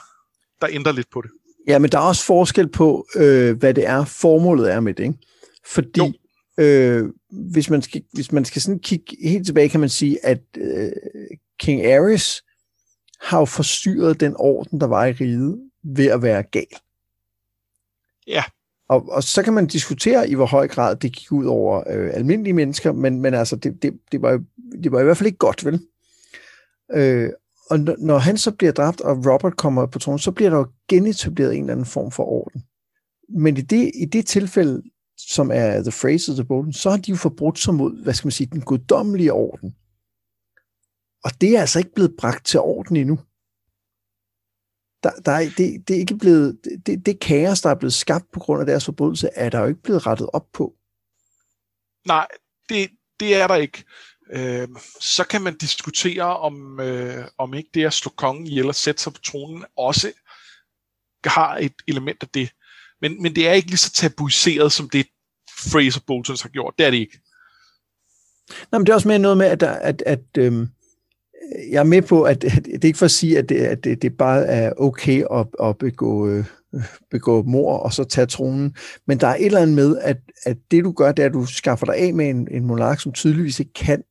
der ændrer lidt på det. Ja, men der er også forskel på, øh, hvad det er, formålet er med det. Ikke? Fordi øh, hvis, man skal, hvis man skal sådan kigge helt tilbage, kan man sige, at øh, King Ares har jo forstyrret den orden, der var i riget, ved at være gal. Ja. Og, og så kan man diskutere, i hvor høj grad det gik ud over øh, almindelige mennesker, men, men altså, det, det, det, var, det var i hvert fald ikke godt, vel? Øh, og når, han så bliver dræbt, og Robert kommer på tronen, så bliver der jo genetableret en eller anden form for orden. Men i det, i det tilfælde, som er The Phrase of the Bolton, så har de jo forbrudt sig mod, hvad skal man sige, den guddommelige orden. Og det er altså ikke blevet bragt til orden endnu. Der, der er, det, det er ikke blevet, det, det kaos, der er blevet skabt på grund af deres forbrydelse, er der jo ikke blevet rettet op på. Nej, det, det er der ikke. Øh, så kan man diskutere, om, øh, om ikke det at slå kongen ihjel og sætte sig på tronen også har et element af det. Men, men det er ikke lige så tabuiseret, som det Fraser Boltons har gjort. Det er det ikke. Nå, men det er også mere noget med, at, der, at, at øhm, jeg er med på, at, at det er ikke for at sige, at det, at det, det bare er okay at, at begå, øh, begå mor og så tage tronen. Men der er et eller andet med, at, at det du gør, det er, at du skaffer dig af med en, en monark, som tydeligvis ikke kan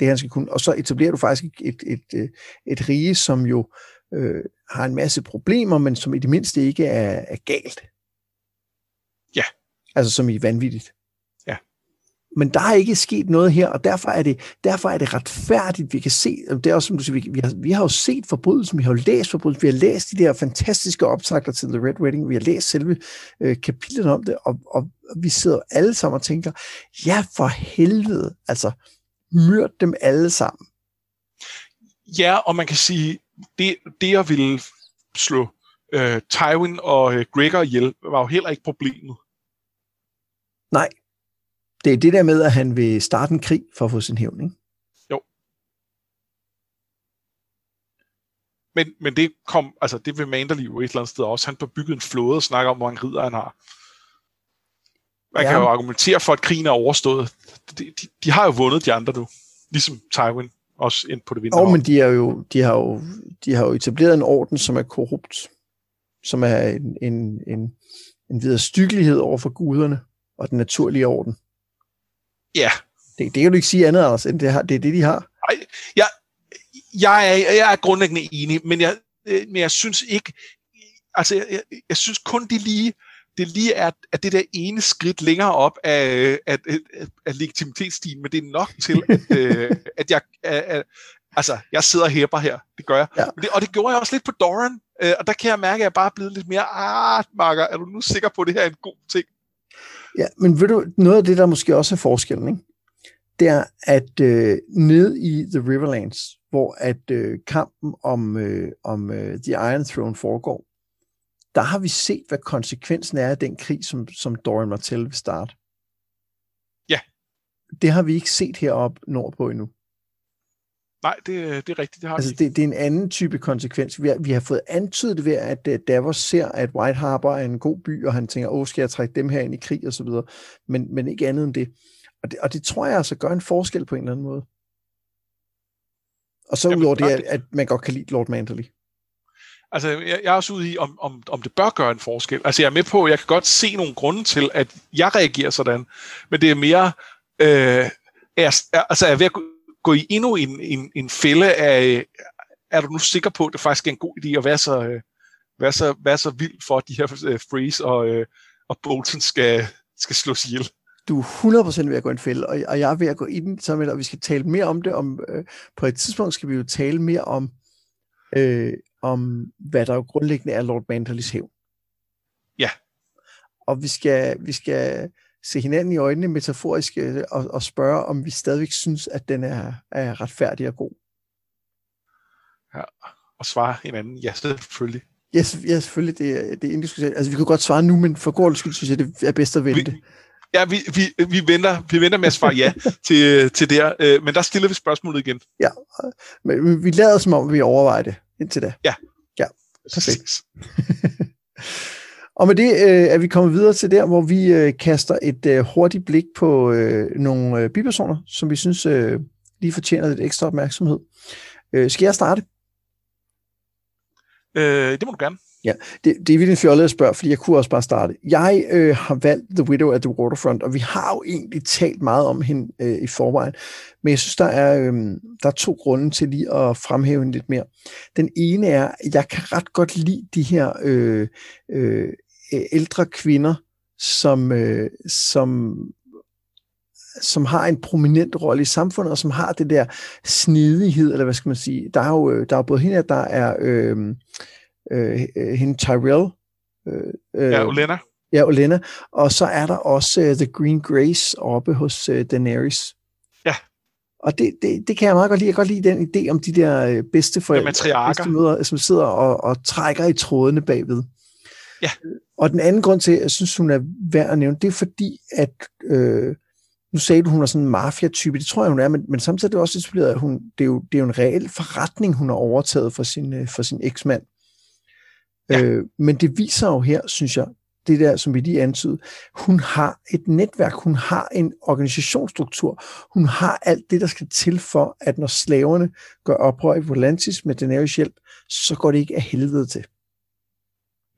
det, han skal kunne. Og så etablerer du faktisk et, et, et, øh, et rige, som jo øh, har en masse problemer, men som i det mindste ikke er, er galt. Ja. Altså som i vanvittigt. Men der er ikke sket noget her, og derfor er det, derfor er det retfærdigt, vi kan se, det er også som du siger, vi, vi, har, vi har jo set forbrydelsen, vi har jo læst forbrydelsen, vi har læst de der fantastiske optagter til The Red Wedding, vi har læst selve øh, kapitlet om det, og, og, vi sidder alle sammen og tænker, ja for helvede, altså myrd dem alle sammen. Ja, og man kan sige, det, det at ville slå øh, Tywin og øh, Gregor ihjel, var jo heller ikke problemet. Nej. Det er det der med, at han vil starte en krig for at få sin hævn, ikke? Jo. Men, men det kom, altså det vil Manderly jo et eller andet sted også. Han får bygget en flåde og snakker om, hvor mange ridder han har. Man ja. kan jo argumentere for, at krigen er overstået. De, de, de har jo vundet de andre nu. Ligesom Tywin også ind på det vindende. Oh, men de, er jo, de, har jo, de har jo etableret en orden, som er korrupt. Som er en, en, en, en videre styggelighed over for guderne og den naturlige orden. Ja. Det, det kan du ikke sige andet, Anders, end det, har, det er det, de har. Ej, jeg, jeg, er, jeg er grundlæggende enig, men jeg, øh, men jeg synes ikke, altså jeg, jeg, jeg synes kun de lige, det lige er, at det der ene skridt længere op af, af, af, af legitimitetsstigen, men det er nok til, at, øh, [LAUGHS] at jeg, at, altså, jeg sidder og hæpper her. Det gør jeg. Ja. Det, og det gjorde jeg også lidt på Doran, øh, og der kan jeg mærke, at jeg bare er blevet lidt mere, ah, Marker, er du nu sikker på, at det her er en god ting? Ja, men ved du, noget af det, der måske også er forskellen, ikke? det er, at øh, ned i The Riverlands, hvor at øh, kampen om, øh, om øh, The Iron Throne foregår, der har vi set, hvad konsekvensen er af den krig, som, som Dorian Martell vil starte. Ja. Det har vi ikke set heroppe nordpå endnu. Nej, det, det er rigtigt. Det, har altså, vi. Det, det er en anden type konsekvens. Vi har, vi har fået antydet ved, at uh, Davos ser, at White Harbor er en god by, og han tænker, åh, skal jeg trække dem her ind i krig, og så videre. Men, men ikke andet end det. Og, det. og det tror jeg altså gør en forskel på en eller anden måde. Og så udover det, at, at man godt kan lide Lord Manderly. Altså, jeg, jeg er også ude i, om, om, om det bør gøre en forskel. Altså, jeg er med på, jeg kan godt se nogle grunde til, at jeg reagerer sådan, men det er mere, øh, er, altså, er ved at gå i endnu en, en, en fælde af, er du nu sikker på, at det faktisk er en god idé at være så, øh, være så, være så vild for, at de her øh, Freeze og, øh, og Bolton skal, skal slås ihjel? Du er 100% ved at gå i en fælde, og, og jeg er ved at gå i den, så og vi skal tale mere om det. Om, øh, på et tidspunkt skal vi jo tale mere om, øh, om hvad der jo grundlæggende er Lord Manderlys hævn. Ja. Og vi skal, vi skal se hinanden i øjnene metaforisk øh, og, og spørge, om vi stadigvæk synes, at den er, er retfærdig og god. Ja, og svare hinanden, ja, selvfølgelig. Ja, ja selvfølgelig, det, er, det er indiskutabelt. Altså, vi kunne godt svare nu, men for god skyld synes jeg, det er bedst at vente. Vi, ja, vi, vi, vi, venter, vi venter med at svare ja [LAUGHS] til, til det her, øh, men der stiller vi spørgsmålet igen. Ja, men vi lader som om, vi overvejer det indtil da. Ja. Ja, perfekt. [LAUGHS] Og med det øh, er vi kommet videre til der, hvor vi øh, kaster et øh, hurtigt blik på øh, nogle øh, bipersoner, som vi synes øh, lige fortjener lidt ekstra opmærksomhed. Øh, skal jeg starte? Øh, det må du gerne. Ja, det, det er virkelig fjollet at spørge, fordi jeg kunne også bare starte. Jeg øh, har valgt The Widow at the Waterfront, og vi har jo egentlig talt meget om hende øh, i forvejen, men jeg synes, der er, øh, der er to grunde til lige at fremhæve hende lidt mere. Den ene er, at jeg kan ret godt lide de her øh, øh, ældre kvinder, som, øh, som som har en prominent rolle i samfundet, og som har det der snedighed, eller hvad skal man sige. Der er jo, øh, der er både hende, der er øh, øh, hende Tyrell. Øh, øh, ja, Olena. Ja, Olena. Og så er der også uh, The Green Grace oppe hos uh, Daenerys. Ja. Og det, det, det kan jeg meget godt lide. Jeg kan godt lide den idé om de der bedste forældre, ja, møder, som sidder og, og trækker i trådene bagved. Ja. Og den anden grund til, at jeg synes, hun er værd at nævne, det er fordi, at øh, nu sagde du, hun er sådan en mafia-type, det tror jeg, hun er, men, men samtidig er det også etableret, at hun, det, er jo, det er jo en reel forretning, hun har overtaget for sin, for sin eksmand. Ja. Øh, men det viser jo her, synes jeg, det der, som vi lige antydede, hun har et netværk, hun har en organisationsstruktur, hun har alt det, der skal til for, at når slaverne gør oprør i Volantis med Daenerys hjælp, så går det ikke af helvede til.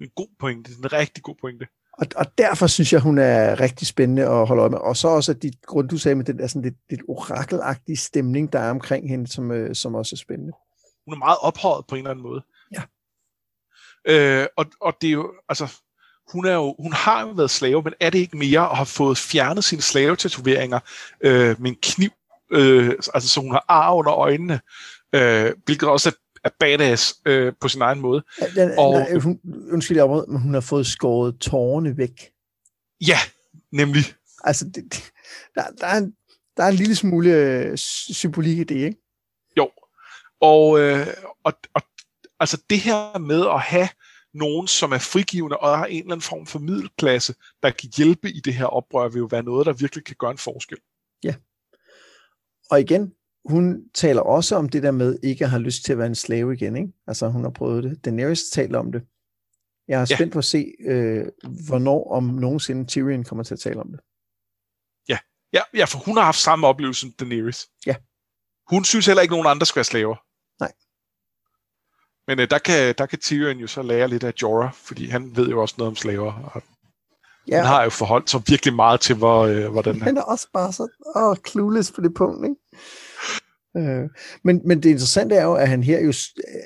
En god pointe, en rigtig god pointe. Og, og derfor synes jeg, hun er rigtig spændende at holde øje med. Og så også, at de grund, du sagde med den der sådan lidt, lidt orakelagtige stemning, der er omkring hende, som, øh, som også er spændende. Hun er meget ophøjet på en eller anden måde. Ja. Øh, og, og det er jo, altså, hun, er jo, hun har jo været slave, men er det ikke mere at have fået fjernet sine slavetatoveringer øh, med en kniv, øh, altså så hun har ar under øjnene, øh, hvilket også er, er badass øh, på sin egen måde. Ja, den, og, nej, hun, undskyld, jeg men hun har fået skåret tårerne væk. Ja, nemlig. Altså, det, der, der, er en, der er en lille smule øh, symbolik i det, ikke? Jo, og, øh, og, og Altså det her med at have nogen, som er frigivende og har en eller anden form for middelklasse, der kan hjælpe i det her oprør, vil jo være noget, der virkelig kan gøre en forskel. Ja. Og igen, hun taler også om det der med ikke at have lyst til at være en slave igen. Ikke? Altså hun har prøvet det. Daenerys taler om det. Jeg er spændt ja. på at se, øh, hvornår om nogensinde Tyrion kommer til at tale om det. Ja. ja, ja, for hun har haft samme oplevelse som Daenerys. Ja. Hun synes heller ikke, at nogen andre skal være slaver. Nej. Men øh, der, kan, der kan Tyrion jo så lære lidt af Jorah, fordi han ved jo også noget om slaver. Og ja. Han har jo forholdt sig virkelig meget til, hvor, øh, hvordan han... Han er også bare så åh, clueless på det punkt, ikke? Øh, men, men det interessante er jo, at han her jo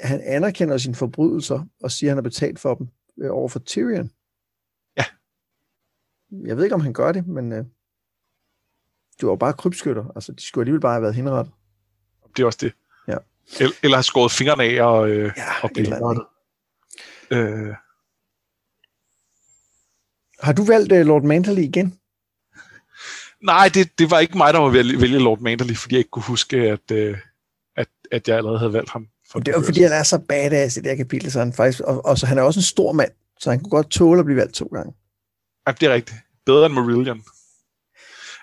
han anerkender sine forbrydelser og siger, at han har betalt for dem øh, over for Tyrion. Ja. Jeg ved ikke, om han gør det, men øh, det var jo bare krybskytter. Altså, de skulle alligevel bare have været henrettet. Det er også det. Ja. Eller, eller har skåret fingrene af og, øh, ja, og eller øh. Har du valgt uh, Lord Manderly igen? Nej, det, det var ikke mig, der var vælge, vælge Lord Manderly, fordi jeg ikke kunne huske, at, uh, at, at jeg allerede havde valgt ham. For det er fordi, han er så badass i det her kapitel, så han faktisk, og, og så han er også en stor mand, så han kunne godt tåle at blive valgt to gange. Ja, det er rigtigt. Bedre end Marillion.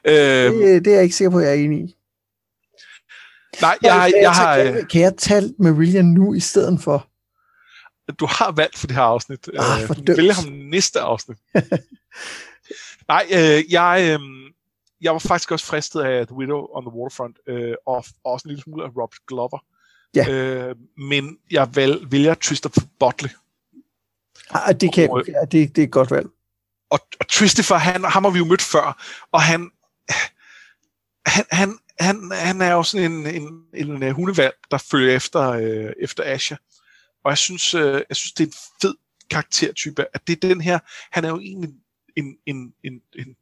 Øh, det, det er jeg ikke sikker på, at jeg er enig i. Nej, jeg, jeg, jeg har... Kan, øh, kan jeg tage Marillion nu i stedet for? Du har valgt for det her afsnit. Ah, du vælger ham næste afsnit. [LAUGHS] Nej, øh, jeg, øh, jeg var faktisk også fristet af The Widow on the Waterfront, øh, og, og også en lille smule af Robert Glover. Ja. Øh, men jeg valg, vælger Christopher Botley. Ah, det, kan og, jeg, ja, det, det er et godt valg. Og, og Christopher, han, ham har vi jo mødt før, og han, han, han, han, han er jo sådan en, en, en, en øh, hundevalg, der følger efter, øh, efter Asha. Og jeg synes, øh, jeg synes, det er en fed karaktertype, at det er den her, han er jo egentlig en, en, en, en,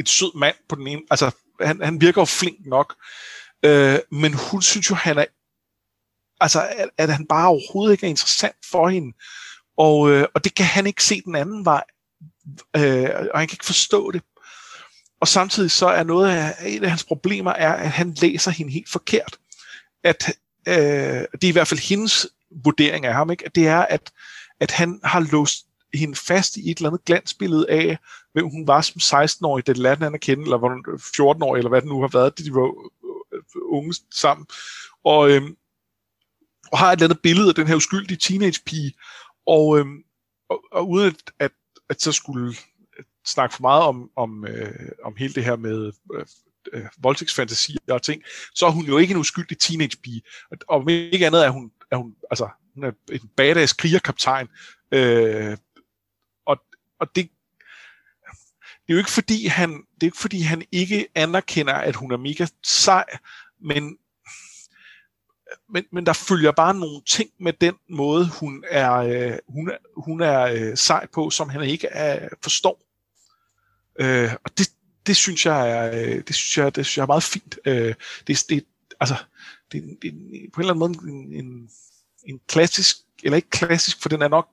en sød mand på den ene, altså han, han virker jo flink nok, øh, men hun synes jo, han er, altså at, at han bare overhovedet ikke er interessant for hende, og, øh, og det kan han ikke se den anden vej, øh, og han kan ikke forstå det. Og samtidig så er noget af, et af hans problemer, er, at han læser hende helt forkert. At øh, det er i hvert fald hendes vurdering af ham, ikke? At det er, at, at han har låst hende fast i et eller andet glansbillede af, hvem hun var som 16-årig, det lærte han at kende, eller 14-årig, øh, eller hvad det nu har været, de var øh, unge sammen. Og, øhm, og har et eller andet billede af den her uskyldige teenage-pige, og, øhm, og, og uden at, at, at så skulle øh, snakke for meget om, om, øh, om hele det her med øh, øh, voldtægtsfantasier og ting, så er hun jo ikke en uskyldig teenage-pige. Og, og ikke andet er hun, er hun, altså, hun er en badass krigerkaptajn, Øh, og, det, det er jo ikke fordi han det er ikke fordi han ikke anerkender at hun er mega sej, men men, men der følger bare nogle ting med den måde hun er øh, hun hun er øh, sej på, som han ikke er, forstår. Øh, og det, det synes jeg er øh, det synes jeg det synes jeg er meget fint. Øh, det, det altså det, det, på en eller anden måde en, en, en klassisk eller ikke klassisk, for den er nok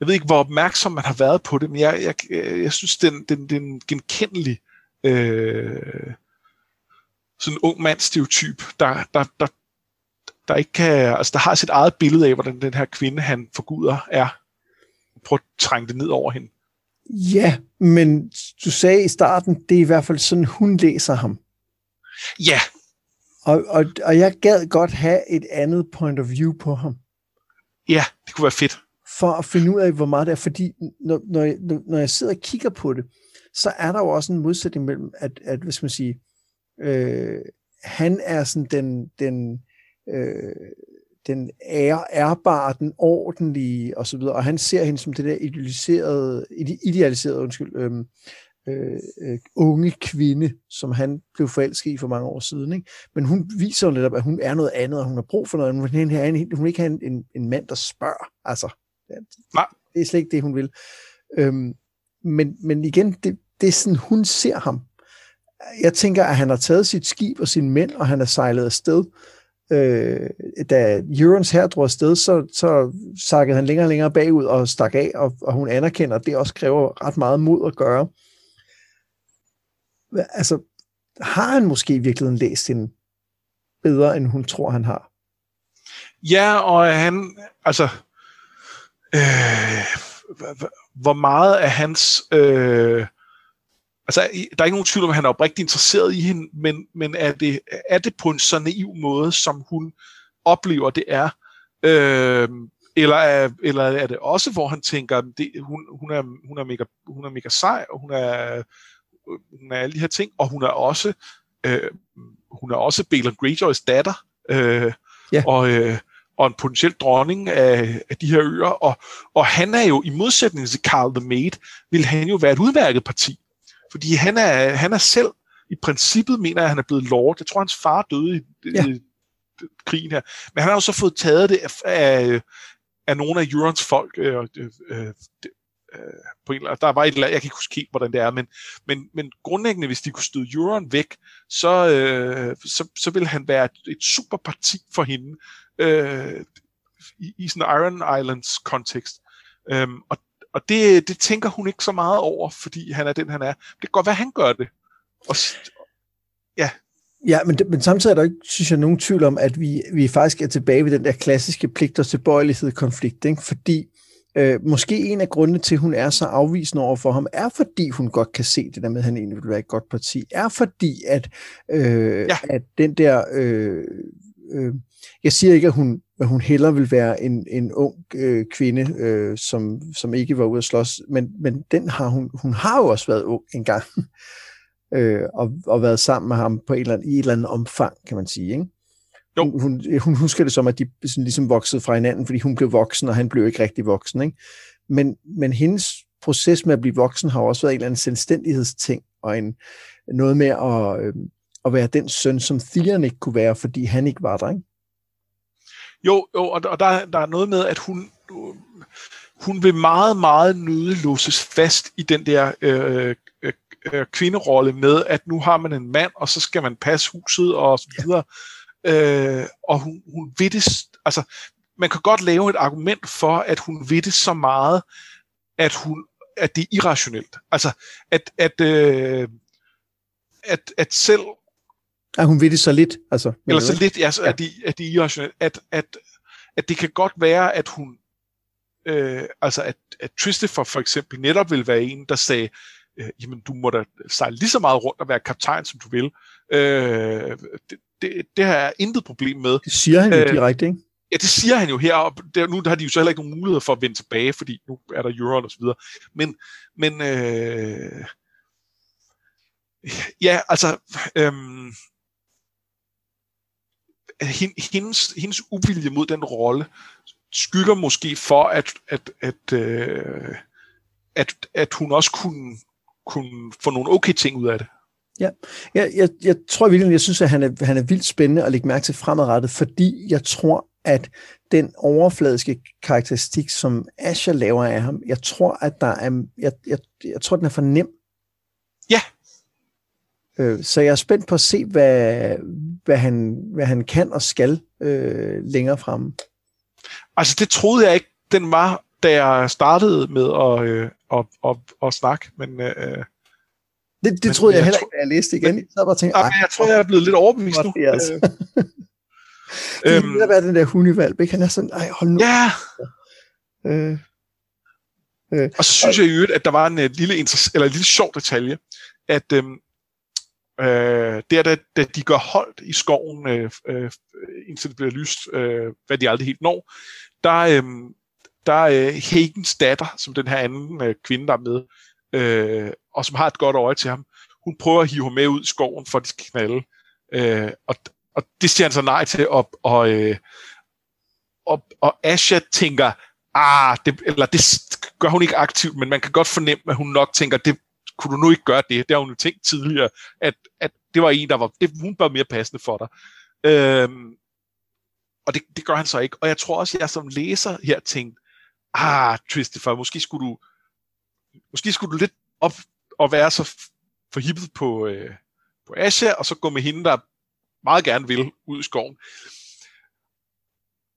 jeg ved ikke, hvor opmærksom man har været på det, men jeg, jeg, jeg synes, den, den, den genkendelig øh, sådan ung mandstereotyp, der, der, der, der ikke kan, altså der har sit eget billede af, hvordan den her kvinde, han forguder, er. Prøv at trænge det ned over hende. Ja, men du sagde i starten, det er i hvert fald sådan, hun læser ham. Ja. Og, og, og jeg gad godt have et andet point of view på ham. Ja, det kunne være fedt. For at finde ud af, hvor meget det er. Fordi når, når, jeg, når jeg sidder og kigger på det, så er der jo også en modsætning mellem, at, at hvad skal man sige, øh, han er sådan den, den, øh, den ære, ærbare, den ordentlige og så videre, og han ser hende som det der idealiserede, idealiserede undskyld, øh, øh, øh, unge kvinde, som han blev forelsket i for mange år siden. Ikke? Men hun viser jo netop, at hun er noget andet, og hun har brug for noget andet. Hun, hun, hun vil ikke have en, en, en mand, der spørger. Altså, Nej. det er slet ikke det, hun vil. Øhm, men, men igen, det, det er sådan, hun ser ham. Jeg tænker, at han har taget sit skib og sine mænd, og han er sejlet afsted. Øh, da Eurons her drog afsted, så, så sakkede han længere og længere bagud og stak af, og, og hun anerkender, at det også kræver ret meget mod at gøre. Altså, har han måske i virkeligheden læst hende bedre, end hun tror, han har? Ja, og han, altså, øh, hvor meget af hans... Øh, altså, der er ikke nogen tvivl om, at han er oprigtigt interesseret i hende, men, men er, det, er det på en så naiv måde, som hun oplever, det er? Øh, eller, er, eller er det også, hvor han tænker, det, hun, hun, er, hun, er mega, hun er mega sej, og hun er, hun er alle de her ting, og hun er også, øh, hun er også Balon Greyjoys datter, øh, ja. og, øh, og en potentiel dronning af, af de her øer, og, og han er jo, i modsætning til Carl the Maid, vil han jo være et udmærket parti. Fordi han er, han er selv, i princippet mener jeg, at han er blevet lord. Jeg tror, hans far døde i, ja. i krigen her. Men han har jo så fået taget det af, af, af nogle af Jurons folk. Øh, øh, øh, på en eller anden, der var et eller andet, jeg kan ikke huske helt, hvordan det er, men, men, men grundlæggende, hvis de kunne støde Euron væk, så, øh, så, så ville han være et, et super parti for hende, øh, i, i sådan Iron Islands kontekst. Øhm, og og det, det tænker hun ikke så meget over, fordi han er den, han er. Det kan godt være, han gør det. Og, ja. Ja, men, men samtidig er der ikke, synes jeg, nogen tvivl om, at vi, vi faktisk er tilbage ved den der klassiske pligt og tilbøjelighed konflikt, ikke? fordi øh, måske en af grundene til, at hun er så afvisende over for ham, er fordi hun godt kan se det der med, at han egentlig vil være et godt parti, er fordi, at, øh, ja. at den der øh, øh, jeg siger ikke, at hun, at hun heller vil være en, en ung øh, kvinde, øh, som, som ikke var ude at slås, men, men den har hun, hun har jo også været ung engang, [LAUGHS] øh, og, og været sammen med ham på et eller andet, i et eller andet omfang, kan man sige. Ikke? Jo. Hun, hun, hun husker det som, at de sådan ligesom voksede fra hinanden, fordi hun blev voksen, og han blev ikke rigtig voksen. Ikke? Men, men hendes proces med at blive voksen har også været en eller anden selvstændighedsting, og en, noget med at, øh, at være den søn, som Theon ikke kunne være, fordi han ikke var der, ikke? Jo, jo og, og der, der er noget med, at hun, hun vil meget, meget nøde låses fast i den der øh, øh, øh, kvinderolle med, at nu har man en mand, og så skal man passe huset og så videre. Ja. Øh, og hun, hun ved det, altså, man kan godt lave et argument for, at hun ved det så meget, at hun at det er irrationelt. Altså, at, at, øh, at, at selv at hun ved det så lidt. Altså, Eller så lidt, ja, så ja. at, de, at de irrationelt. At, at, at det kan godt være, at hun, øh, altså at, at Tristifer for eksempel netop vil være en, der sagde, øh, jamen du må da sejle lige så meget rundt og være kaptajn, som du vil. Øh, det, det, det har jeg intet problem med. Det siger han jo øh, direkte, ikke? Ja, det siger han jo her, og der, nu har de jo så heller ikke nogen mulighed for at vende tilbage, fordi nu er der Euron og så videre. Men, men øh, ja, altså, øh, hendes, hendes uvilje mod den rolle, skygger måske for, at, at, at, øh, at, at hun også kunne, kunne få nogle okay ting ud af det. Ja, jeg, jeg, jeg tror virkelig, jeg synes, at han er, han er vildt spændende at lægge mærke til fremadrettet, fordi jeg tror, at den overfladiske karakteristik, som Asher laver af ham, jeg tror, at der er, jeg, jeg, jeg tror, den er for nem. Ja. Øh, så jeg er spændt på at se, hvad, hvad, han, hvad han kan og skal øh, længere frem. Altså, det troede jeg ikke, den var, da jeg startede med at, øh, at, at, at snakke, men... Øh, det, det men, troede jeg, jeg heller ikke, da jeg læste igen. Men, så bare tænkte, jeg, jeg tror, jeg er blevet lidt overbevist nu. Det, altså. [LAUGHS] det øhm, er den der hundevalp, ikke? Han er sådan, ej, hold nu. Ja. Øh, øh, og så synes og, jeg jo, at der var en uh, lille, eller en lille sjov detalje, at øhm, øh, det er, da, da de gør holdt i skoven, øh, øh, indtil det bliver lyst, øh, hvad de aldrig helt når, der, øh, der er øh, Hagens datter, som den her anden øh, kvinde, der er med, øh, og som har et godt øje til ham, hun prøver at hive ham med ud i skoven, for at de skal knalde. Øh, og, og det siger han så nej til, og, og, øh, og, og Asha tænker, ah, det, eller det gør hun ikke aktivt, men man kan godt fornemme, at hun nok tænker, det kunne du nu ikke gøre det? Det har hun jo tænkt tidligere, at, at det var en, der var, det, hun var mere passende for dig. Øhm, og det, det gør han så ikke. Og jeg tror også, at jeg som læser her tænkte, ah, Christopher, måske skulle du, måske skulle du lidt op og være så forhippet på, øh, på Asia, og så gå med hende, der meget gerne vil ud i skoven.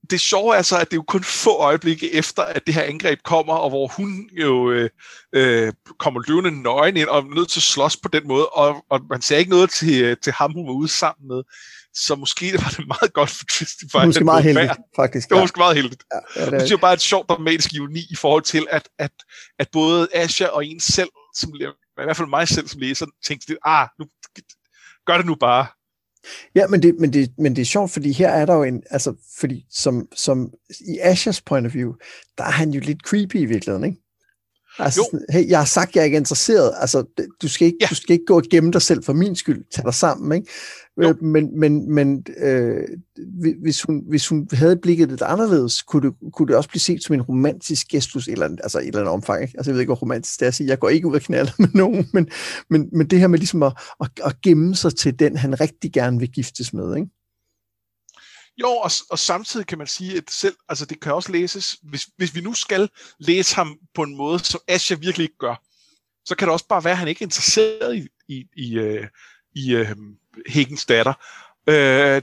Det sjove er så, at det er jo kun få øjeblikke efter, at det her angreb kommer, og hvor hun jo øh, øh, kommer løvende nøgen ind og er nødt til at slås på den måde, og, og man ser ikke noget til, øh, til ham, hun var ude sammen med. Så måske det var det meget godt for. Det var måske meget heldigt, faktisk. Det var måske meget heldigt. Ja, ja, det, er... det er bare et sjovt dramatisk ironi i forhold til, at, at, at både Asha og en selv, som, i hvert fald mig selv som læser, tænkte, ah, nu, gør det nu bare. Ja, men det, men, det, men det er sjovt, fordi her er der jo en, altså, fordi som, som i Ashers point of view, der er han jo lidt creepy i virkeligheden, ikke? Altså, jo. hey, jeg har sagt, at jeg er ikke interesseret. Altså, du skal ikke, ja. du skal ikke gå og gemme dig selv for min skyld. Tag dig sammen, ikke? Øh, men, men, men øh, hvis, hun, hvis hun havde blikket lidt anderledes, kunne det, kunne det også blive set som en romantisk gestus, eller, altså et eller andet omfang. Ikke? Altså, jeg ved ikke, hvor romantisk det er at sige, jeg går ikke ud og knalder med nogen, men, men, men det her med ligesom at, at, at gemme sig til den, han rigtig gerne vil giftes med, ikke? Jo, og, og samtidig kan man sige, at selv, altså det kan også læses, hvis, hvis vi nu skal læse ham på en måde, som Asha virkelig ikke gør, så kan det også bare være, at han ikke er interesseret i, i, i, uh, i øh, uh, Higgins datter. Øh,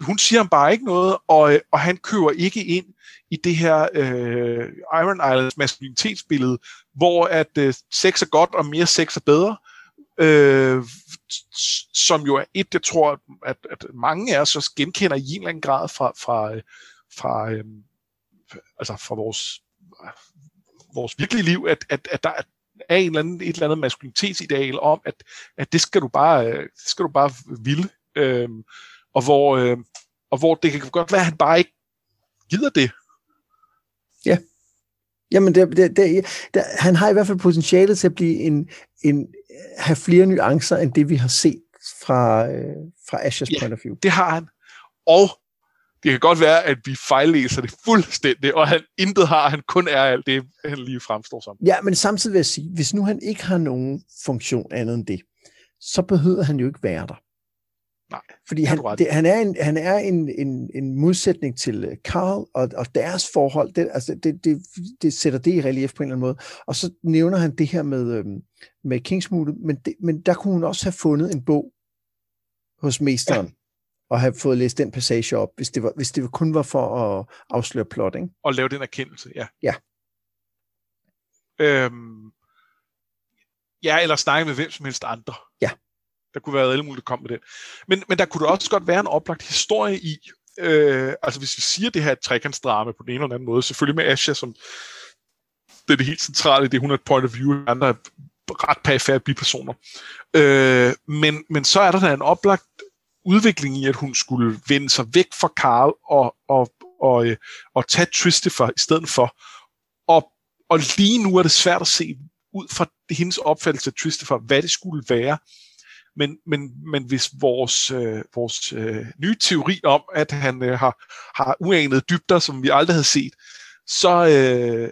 hun siger ham bare ikke noget, og, øh, og han kører ikke ind i det her øh, Iron Islands maskulinitetsbillede, hvor at øh, sex er godt, og mere sex er bedre øh, som jo er et, jeg tror, at, at mange af os også genkender i en eller anden grad fra, fra, fra, øh, altså fra vores, vores virkelige liv, at, at, at der er en eller anden, et eller andet maskulinitetsideal om, at, at det skal du bare, øh, det skal du bare ville. Øhm, og, hvor, øh, og hvor det kan godt være, at han bare ikke gider det. Ja. Jamen, det, det, det, det, han har i hvert fald potentiale til at blive en, en, have flere nuancer, end det vi har set fra, øh, fra Ashers ja, point of view. det har han. Og det kan godt være, at vi fejllæser det fuldstændig, og han intet har, han kun er alt det, han lige fremstår som. Ja, men samtidig vil jeg sige, hvis nu han ikke har nogen funktion andet end det, så behøver han jo ikke være der. Nej, Fordi han, det, han er, en, han er en, en, en modsætning til øh, Carl og, og deres forhold. Det, altså, det, det, det sætter det i relief på en eller anden måde. Og så nævner han det her med, øhm, med Kingsmood, men, det, men der kunne hun også have fundet en bog hos mesteren. Ja og have fået læst den passage op, hvis det, var, hvis det kun var for at afsløre plot, ikke? Og lave den erkendelse, ja. Ja. Øhm, ja, eller snakke med hvem som helst andre. Ja. Der kunne være alle mulige, der kom med det. Men, men der kunne da også godt være en oplagt historie i, øh, altså hvis vi siger det her trekantsdrama på den ene eller anden måde, selvfølgelig med Asha som det er det helt centrale, det er et point of view, andre er ret perifære bipersoner. Øh, men, men så er der da en oplagt udvikling i, at hun skulle vende sig væk fra Carl og, og, og, øh, og tage Tristifer i stedet for. Og, og lige nu er det svært at se ud fra hendes opfattelse af Tristifer, hvad det skulle være. Men, men, men hvis vores, øh, vores øh, nye teori om, at han øh, har, har uanede dybder, som vi aldrig havde set, så, øh,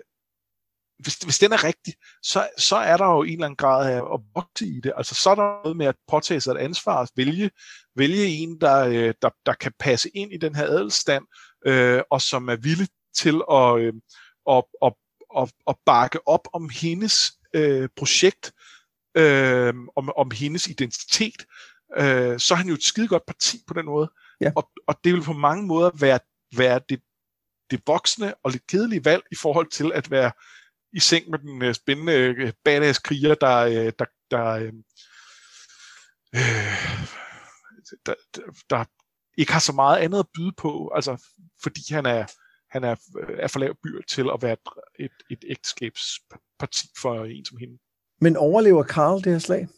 hvis, hvis den er rigtig, så, så er der jo en eller anden grad af at vokse i det. Altså så er der noget med at påtage sig et ansvar, at vælge, vælge en, der, øh, der, der kan passe ind i den her adelstand, øh, og som er villig til at, øh, at, at, at, at bakke op om hendes øh, projekt, øh, om, om hendes identitet, øh, så er han jo et skide godt parti på den måde. Ja. Og, og det vil på mange måder være, være det, det voksne og lidt kedelige valg i forhold til at være i seng med den uh, spændende uh, badass kriger, der, uh, der, der, uh, der, der, der ikke har så meget andet at byde på, altså fordi han er, han er, er for lav byr til at være et, et ægteskabsparti for en som hende. Men overlever Karl det her slag?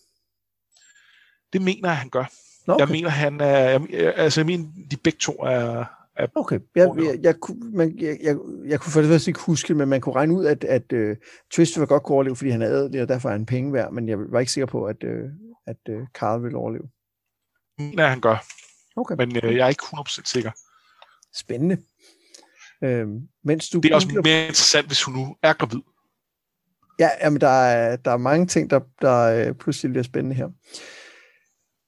Det mener jeg, han gør. Okay. Jeg mener, han er, jeg, altså jeg mener, de begge to er, er okay, jeg, jeg, jeg, man, jeg, jeg, jeg kunne faktisk ikke huske men man kunne regne ud, at, at uh, Twist var godt kunne overleve, fordi han er adelig, og derfor er han penge værd, men jeg var ikke sikker på, at, uh, at uh, Carl ville overleve. Nej, han gør. Okay. Men uh, jeg er ikke 100% sikker. Spændende. Øhm, mens du det er også mere interessant, hvis hun nu er gravid. Ja, jamen der, er, der er mange ting, der, der uh, pludselig bliver spændende her.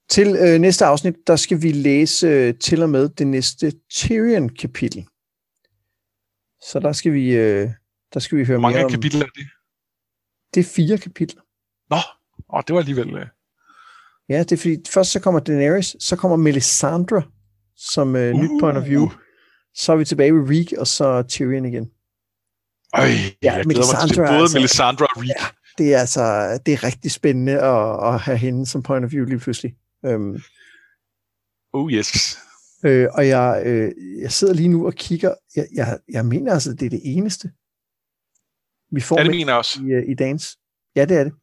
Til øh, næste afsnit, der skal vi læse øh, til og med det næste Tyrion-kapitel. Så der skal vi, øh, der skal vi høre Hvor mange mere om... kapitler er det? Det er fire kapitler. Nå, åh, det var alligevel... Øh... Ja, det er fordi, først så kommer Daenerys, så kommer Melisandre som øh, uh, nyt point of view. Uh. Så er vi tilbage ved Reek, og så Tyrion igen. Øj, ja, jeg Melisandre, mig til både altså, Melisandre og Reek. Ja, det er altså det er rigtig spændende at, at have hende som point of view lige pludselig. Øhm, oh yes. Øh, og jeg, øh, jeg sidder lige nu og kigger. Jeg, jeg, jeg mener altså, det er det eneste. Vi får ja, det mener også. I, øh, i dagens. Ja, det er det.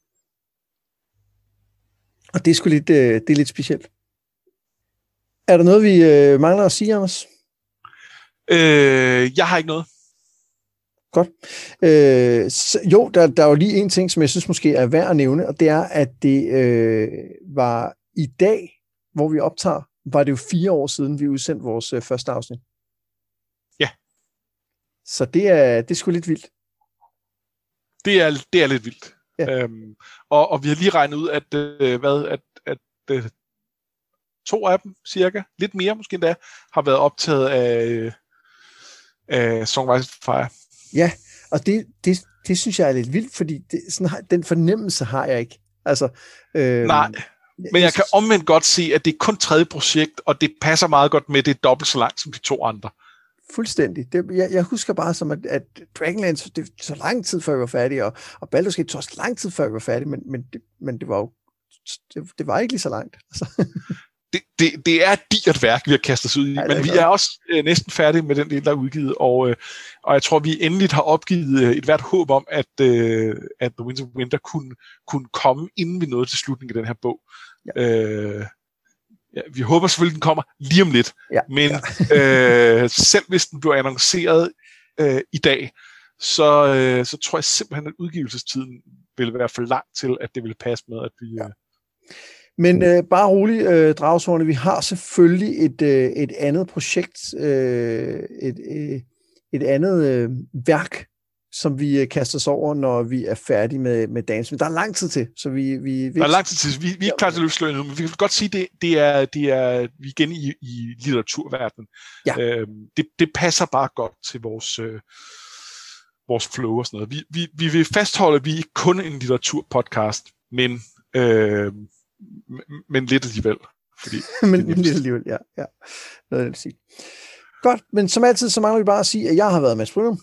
Og det er sgu lidt, øh, det er lidt specielt. Er der noget, vi øh, mangler at sige, Anders? Øh, jeg har ikke noget. Godt. Øh, så, jo, der, der er jo lige en ting, som jeg synes måske er værd at nævne, og det er, at det øh, var i dag, hvor vi optager, var det jo fire år siden, vi udsendte vores øh, første afsnit. Ja. Så det er, det er sgu lidt vildt. Det er, det er lidt vildt. Ja. Øhm, og, og vi har lige regnet ud, at, øh, hvad, at, at øh, to af dem cirka, lidt mere måske endda, har været optaget af, øh, af Songwriters Fire. Ja, og det, det, det synes jeg er lidt vildt, fordi det, sådan, den fornemmelse har jeg ikke. Altså, øh, Nej. Men jeg kan omvendt godt se, at det er kun tredje projekt, og det passer meget godt med, det er dobbelt så langt som de to andre. Fuldstændig. Det, jeg, jeg husker bare som, at, at Dragonlance, det så lang tid før vi var færdige, og, og Baldur's Gate tog også lang tid før vi var færdige, men, men, det, men det var jo det, det var ikke lige så langt. Altså. [LAUGHS] det, det, det er et digert værk, vi har kastet os ud i, ja, men vi er også øh, næsten færdige med den del, der er udgivet, og, øh, og jeg tror, vi endelig har opgivet øh, et hvert håb om, at, øh, at The Winds of Winter kunne, kunne komme, inden vi nåede til slutningen af den her bog. Ja. Øh, ja, vi håber selvfølgelig, den kommer lige om lidt, ja. men ja. [LAUGHS] øh, selv hvis den bliver annonceret øh, i dag, så, øh, så tror jeg simpelthen, at udgivelsestiden vil være for lang til, at det vil passe med, at vi... Øh, men øh, bare rolig, øh, Dragsvorene, vi har selvfølgelig et, øh, et andet projekt, øh, et, øh, et andet øh, værk, som vi øh, kaster os over, når vi er færdige med, med dagen. Men der er lang tid til, så vi... vi, vi der er lang tid til, vi, vi er ikke klar til at løbe nu, men vi kan godt sige, det, det er, det er, vi er igen i, i litteraturverdenen. Ja. Øhm, det, det passer bare godt til vores, øh, vores flow og sådan noget. Vi, vi, vi vil fastholde, at vi er kun en litteraturpodcast, men, øh, men lidt alligevel. Fordi, [LAUGHS] men lidt alligevel, ja. ja. Noget at sige. Godt, men som altid, så mangler vi bare at sige, at jeg har været Mads Brynum.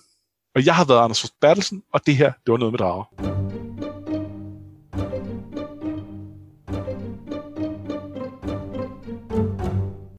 Og jeg har været Anders Bertelsen, og det her, det var noget med drager.